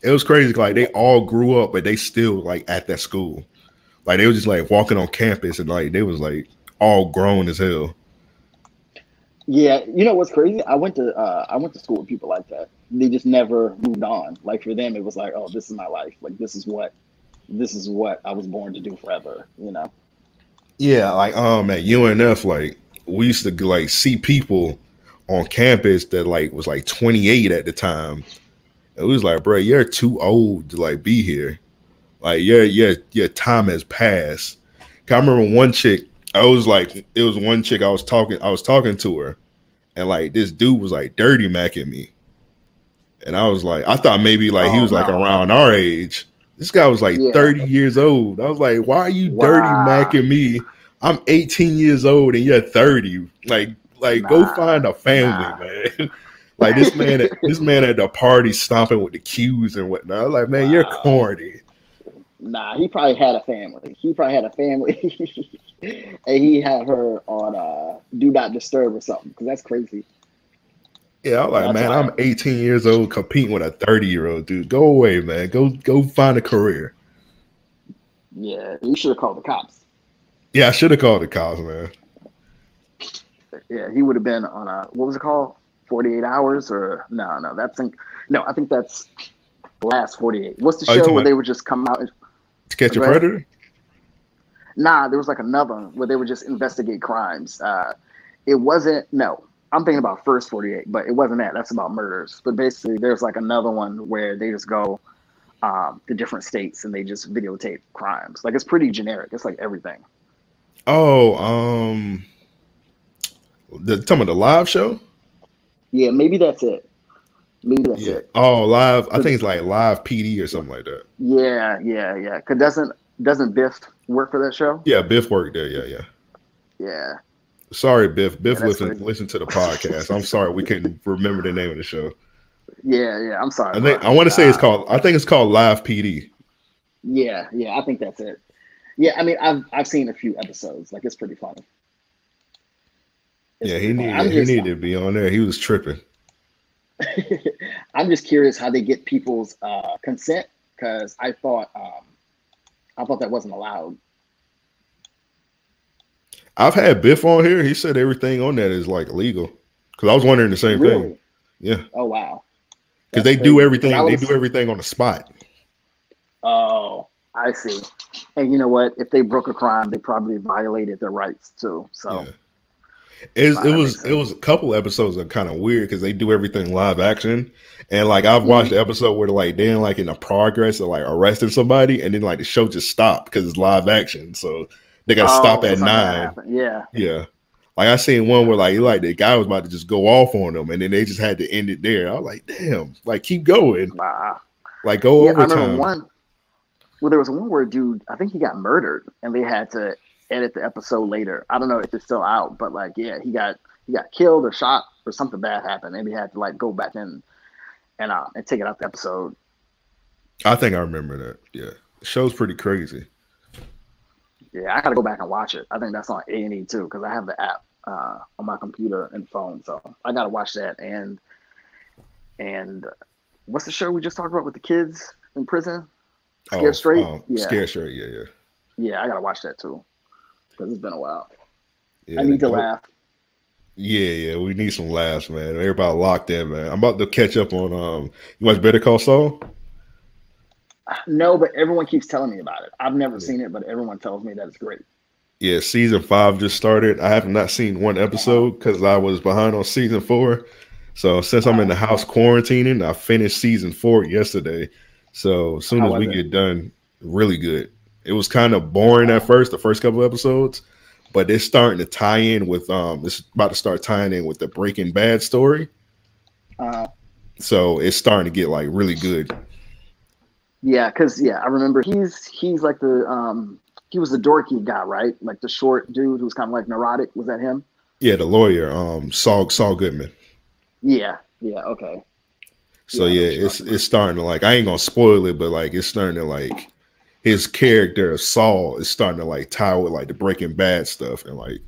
It was crazy. Like they all grew up, but they still like at that school. Like they were just like walking on campus, and like they was like all grown as hell. Yeah, you know what's crazy? I went to uh, I went to school with people like that. They just never moved on. Like for them, it was like, oh, this is my life. Like this is what this is what I was born to do forever, you know? Yeah, like um at UNF, like we used to like see people on campus that like was like 28 at the time. It was like, bro, you're too old to like be here. Like your your your time has passed. I remember one chick. I was like, it was one chick. I was talking. I was talking to her, and like this dude was like dirty macking me, and I was like, I thought maybe like oh, he was like around our age, this guy was like yeah. 30 years old. I was like, why are you wow. dirty macking me? I'm 18 years old and you're 30. Like, like nah, go find a family, nah. man. like this man, at, this man at the party stomping with the cues and whatnot. I was like, man, wow. you're corny. Nah, he probably had a family. He probably had a family, and he had her on uh, "Do Not Disturb" or something. Because that's crazy. Yeah, I'm like, man, I'm 18 years old competing with a 30 year old dude. Go away, man. Go go find a career. Yeah, you should have called the cops. Yeah, I should have called the cops, man. Yeah, he would have been on a what was it called? 48 hours or no, no, that's in, no, I think that's last 48. What's the oh, show where they would just come out to catch a predator? Nah, there was like another one where they would just investigate crimes. Uh, it wasn't no, I'm thinking about first 48, but it wasn't that. That's about murders. But basically, there's like another one where they just go um, to different states and they just videotape crimes. Like it's pretty generic. It's like everything. Oh, um, the talking about the live show. Yeah, maybe that's it. Maybe that's yeah. it. Oh, live. I think it's like live PD or something like that. Yeah, yeah, yeah. Cause doesn't doesn't Biff work for that show? Yeah, Biff worked there. Yeah, yeah. Yeah. Sorry, Biff. Biff, yeah, listen listen to the podcast. I'm sorry we couldn't remember the name of the show. Yeah, yeah. I'm sorry. I think I want to say it's called. I think it's called Live PD. Yeah, yeah. I think that's it. Yeah, I mean, I've I've seen a few episodes. Like it's pretty funny. It's yeah, he needed he needed to be on there. He was tripping. I'm just curious how they get people's uh, consent because I thought um, I thought that wasn't allowed. I've had Biff on here. He said everything on that is like legal. Because I was wondering the same really? thing. Yeah. Oh wow. Because they do everything. Was... They do everything on the spot. Oh, I see. And you know what? If they broke a crime, they probably violated their rights too. So. Yeah. It, it was it was a couple episodes that kind of weird because they do everything live action, and like I've mm-hmm. watched the episode where like they're like in the progress of like arresting somebody, and then like the show just stopped because it's live action, so they got to oh, stop at nine. Yeah, yeah. Like I seen one where like like the guy was about to just go off on them, and then they just had to end it there. I was like, damn, like keep going, like go yeah, overtime. one. Well, there was one where dude, I think he got murdered, and they had to edit the episode later. I don't know if it's still out, but like, yeah, he got he got killed or shot or something bad happened, and he had to like go back in and uh and take it out the episode. I think I remember that. Yeah, the show's pretty crazy. Yeah, I gotta go back and watch it. I think that's on A and E too because I have the app uh, on my computer and phone, so I gotta watch that. And and what's the show we just talked about with the kids in prison? Scare oh, Straight. Um, yeah. Scared Straight. Yeah, yeah. Yeah, I gotta watch that too because it's been a while. Yeah, I need to laugh. Yeah, yeah, we need some laughs, man. Everybody locked in, man. I'm about to catch up on um. You watch Better Call Saul? No, but everyone keeps telling me about it. I've never yeah. seen it, but everyone tells me that it's great. Yeah, season five just started. I have not seen one episode because I was behind on season four. So since I'm in the house quarantining, I finished season four yesterday. So as soon as we it? get done, really good. It was kind of boring at first, the first couple episodes, but it's starting to tie in with um it's about to start tying in with the Breaking Bad story. Uh, so it's starting to get like really good. Yeah, because yeah, I remember he's he's like the um he was the dorky guy, right? Like the short dude who's kind of like neurotic. Was that him? Yeah, the lawyer, um, Saul Saul Goodman. Yeah, yeah, okay. So yeah, yeah it's it's starting to like I ain't gonna spoil it, but like it's starting to like his character of Saul is starting to like tie with like the Breaking Bad stuff, and like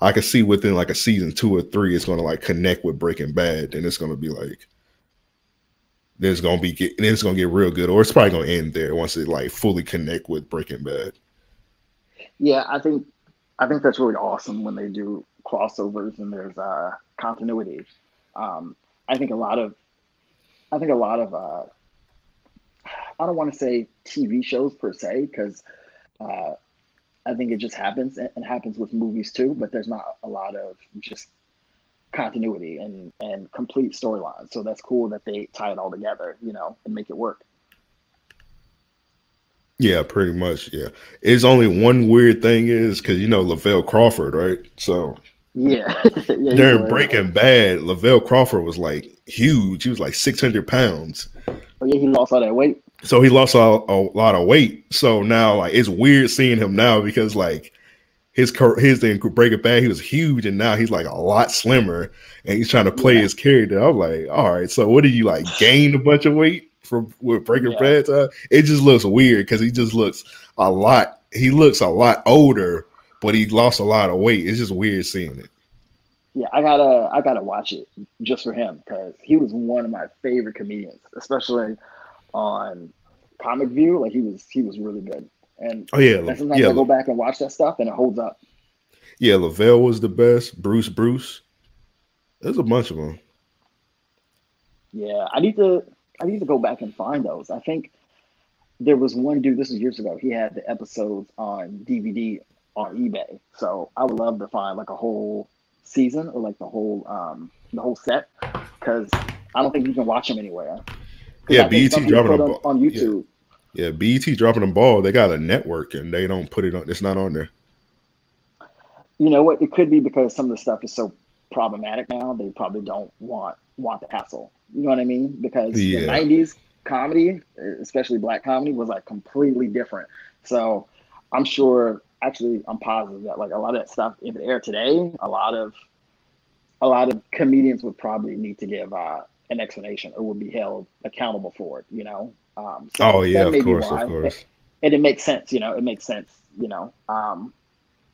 I can see within like a season two or three, it's gonna like connect with Breaking Bad, and it's gonna be like there's gonna be get, it's gonna get real good, or it's probably gonna end there once it like fully connect with Breaking Bad. Yeah, I think I think that's really awesome when they do crossovers and there's uh continuity. Um, I think a lot of I think a lot of uh, I don't want to say TV shows per se because uh, I think it just happens and happens with movies too. But there's not a lot of just continuity and and complete storylines. So that's cool that they tie it all together, you know, and make it work. Yeah, pretty much. Yeah, it's only one weird thing is because you know Lavell Crawford, right? So yeah, yeah during Breaking Bad, Lavell Crawford was like huge. He was like six hundred pounds. Oh yeah, he lost all that weight. So he lost a, a, lot of weight. So now, like, it's weird seeing him now because, like, his his thing Breaking Bad, he was huge, and now he's like a lot slimmer, and he's trying to play yeah. his character. I'm like, all right, so what did you like gain a bunch of weight from with Breaking yeah. Bad? Time? It just looks weird because he just looks a lot. He looks a lot older, but he lost a lot of weight. It's just weird seeing it. Yeah, I gotta I gotta watch it just for him because he was one of my favorite comedians, especially on Comic View. Like he was he was really good. And oh yeah, sometimes yeah. I go back and watch that stuff and it holds up. Yeah, Lavell was the best. Bruce Bruce. There's a bunch of them. Yeah, I need to I need to go back and find those. I think there was one dude. This was years ago. He had the episodes on DVD on eBay. So I would love to find like a whole season or like the whole um the whole set because I don't think you can watch them anywhere. Yeah, BET dropping them on YouTube. Yeah. Yeah, BET dropping the ball. They got a network and they don't put it on. It's not on there. You know what? It could be because some of the stuff is so problematic now. They probably don't want want the hassle. You know what I mean? Because yeah. the '90s comedy, especially black comedy, was like completely different. So I'm sure. Actually, I'm positive that like a lot of that stuff, if it aired today, a lot of a lot of comedians would probably need to give uh, an explanation or would be held accountable for it, you know? Um, so oh, yeah, of course, of course. And it makes sense, you know, it makes sense, you know? Um,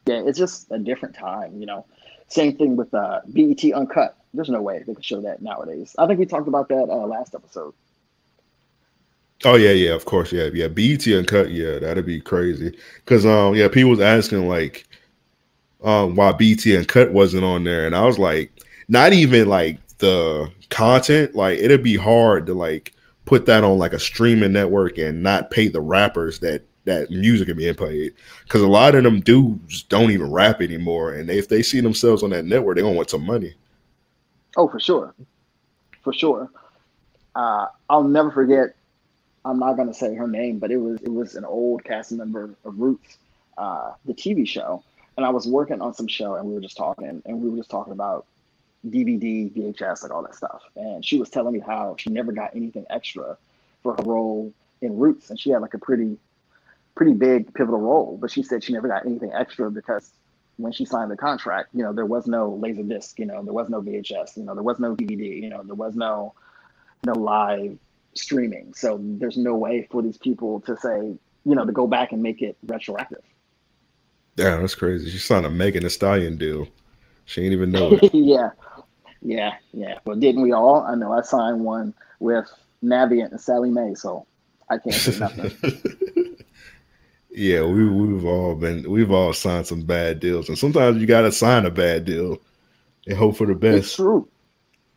yeah, it's just a different time, you know? Same thing with uh, BET Uncut. There's no way they could show that nowadays. I think we talked about that uh, last episode. Oh yeah, yeah, of course, yeah, yeah. BET Uncut, yeah, that'd be crazy. Cause um, yeah, people was asking like, um, why BET Uncut wasn't on there, and I was like, not even like the content, like it'd be hard to like put that on like a streaming network and not pay the rappers that that music are being played. Because a lot of them dudes don't even rap anymore, and if they see themselves on that network, they're gonna want some money. Oh, for sure, for sure. Uh, I'll never forget. I'm not gonna say her name, but it was it was an old cast member of Roots, uh, the TV show, and I was working on some show, and we were just talking, and we were just talking about DVD, VHS, like all that stuff. And she was telling me how she never got anything extra for her role in Roots, and she had like a pretty, pretty big pivotal role. But she said she never got anything extra because when she signed the contract, you know, there was no laser disc, you know, there was no VHS, you know, there was no DVD, you know, there was no, no live streaming. So there's no way for these people to say, you know, to go back and make it retroactive. Yeah, that's crazy. She signed a Megan Thee Stallion deal. She ain't even know it. yeah. Yeah, yeah. Well, didn't we all? I know I signed one with Navient and Sallie Mae, so I can't say nothing. yeah, we we've all been we've all signed some bad deals, and sometimes you gotta sign a bad deal and hope for the best. It's true.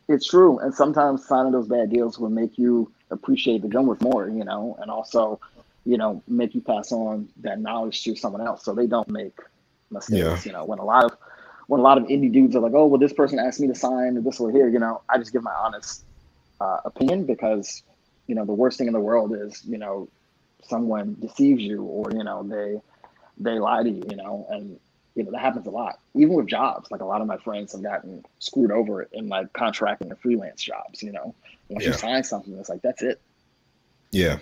It's true, and sometimes signing those bad deals will make you appreciate the drummers more, you know, and also, you know, make you pass on that knowledge to someone else so they don't make mistakes. Yeah. You know, when a lot of when a lot of indie dudes are like, oh, well, this person asked me to sign this or here, you know, I just give my honest uh, opinion because, you know, the worst thing in the world is, you know, someone deceives you or, you know, they, they lie to you, you know, and, you know, that happens a lot, even with jobs. Like a lot of my friends have gotten screwed over in like contracting and freelance jobs, you know, once yeah. you sign something, it's like, that's it. Yeah.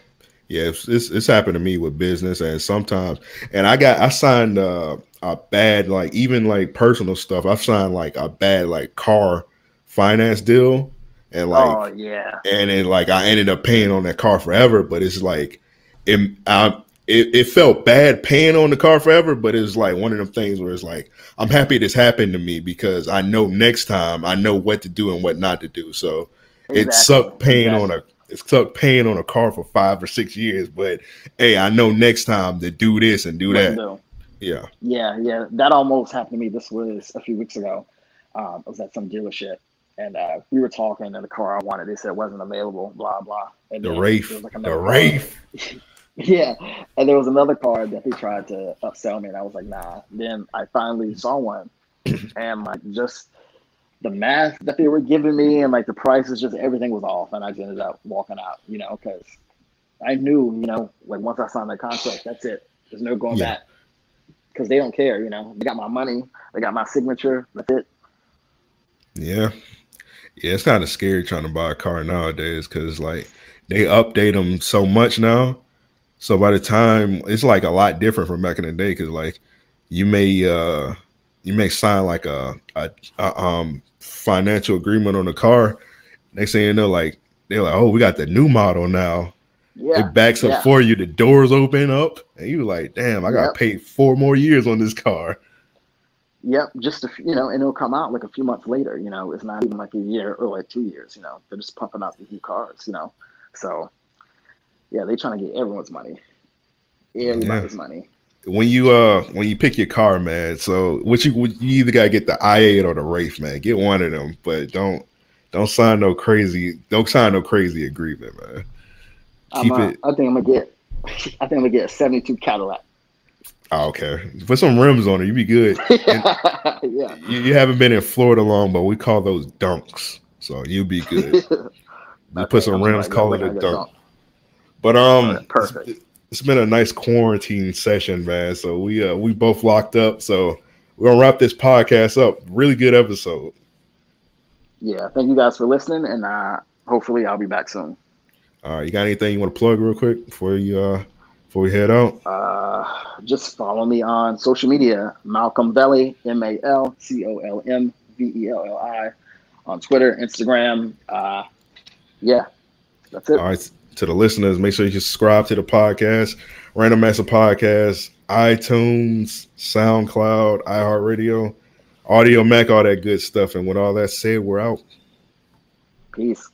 Yeah, it's, it's, it's happened to me with business, and sometimes, and I got I signed uh, a bad like even like personal stuff. I've signed like a bad like car finance deal, and like oh yeah, and then like I ended up paying on that car forever. But it's like it I, it, it felt bad paying on the car forever, but it's like one of them things where it's like I'm happy this happened to me because I know next time I know what to do and what not to do. So exactly. it sucked paying exactly. on a it sucked paying on a car for five or six years, but hey, I know next time to do this and do that. Yeah. Yeah, yeah. That almost happened to me. This was a few weeks ago. Um, I was at some dealership and uh, we were talking and the car I wanted, they said it wasn't available, blah, blah. And the Wraith. Like the Wraith. yeah. And there was another car that they tried to upsell me and I was like, nah. Then I finally saw one and like just the math that they were giving me and like the prices, just everything was off. And I just ended up walking out, you know, because I knew, you know, like once I signed that contract, that's it. There's no going yeah. back because they don't care. You know, they got my money, they got my signature. That's it. Yeah, yeah. It's kind of scary trying to buy a car nowadays because like they update them so much now. So by the time it's like a lot different from back in the day because like you may uh you may sign like a, a, a um financial agreement on the car. Next thing you know, like they're like, oh, we got the new model now. Yeah, it backs up yeah. for you. The doors open up, and you're like, damn, I got to yep. pay four more years on this car. Yep, just a, you know, and it'll come out like a few months later. You know, it's not even like a year or like two years. You know, they're just pumping out these new cars. You know, so yeah, they're trying to get everyone's money, everybody's yeah. money. When you uh when you pick your car, man, so what you you either gotta get the i8 or the Wraith, man. Get one of them, but don't don't sign no crazy don't sign no crazy agreement, man. Keep uh, it. I think I'm gonna get. I think I'm gonna get a '72 Cadillac. Oh, okay. Put some rims on it. You be good. yeah. You, you, haven't been in Florida long, but we call those dunks. So you be good. you okay, put some rims, call it a dunk. dunk. But um, perfect. It's, been a nice quarantine session, man. So we uh we both locked up. So we're gonna wrap this podcast up. Really good episode. Yeah, thank you guys for listening, and uh hopefully I'll be back soon. All right, you got anything you want to plug real quick before you uh before we head out? Uh, just follow me on social media, Malcolm Velli, M A L C O L M V E L L I, on Twitter, Instagram. Uh, yeah, that's it. All right, to the listeners, make sure you subscribe to the podcast, Random Master Podcast, iTunes, SoundCloud, iHeartRadio, Audiomack, all that good stuff. And with all that said, we're out. Peace.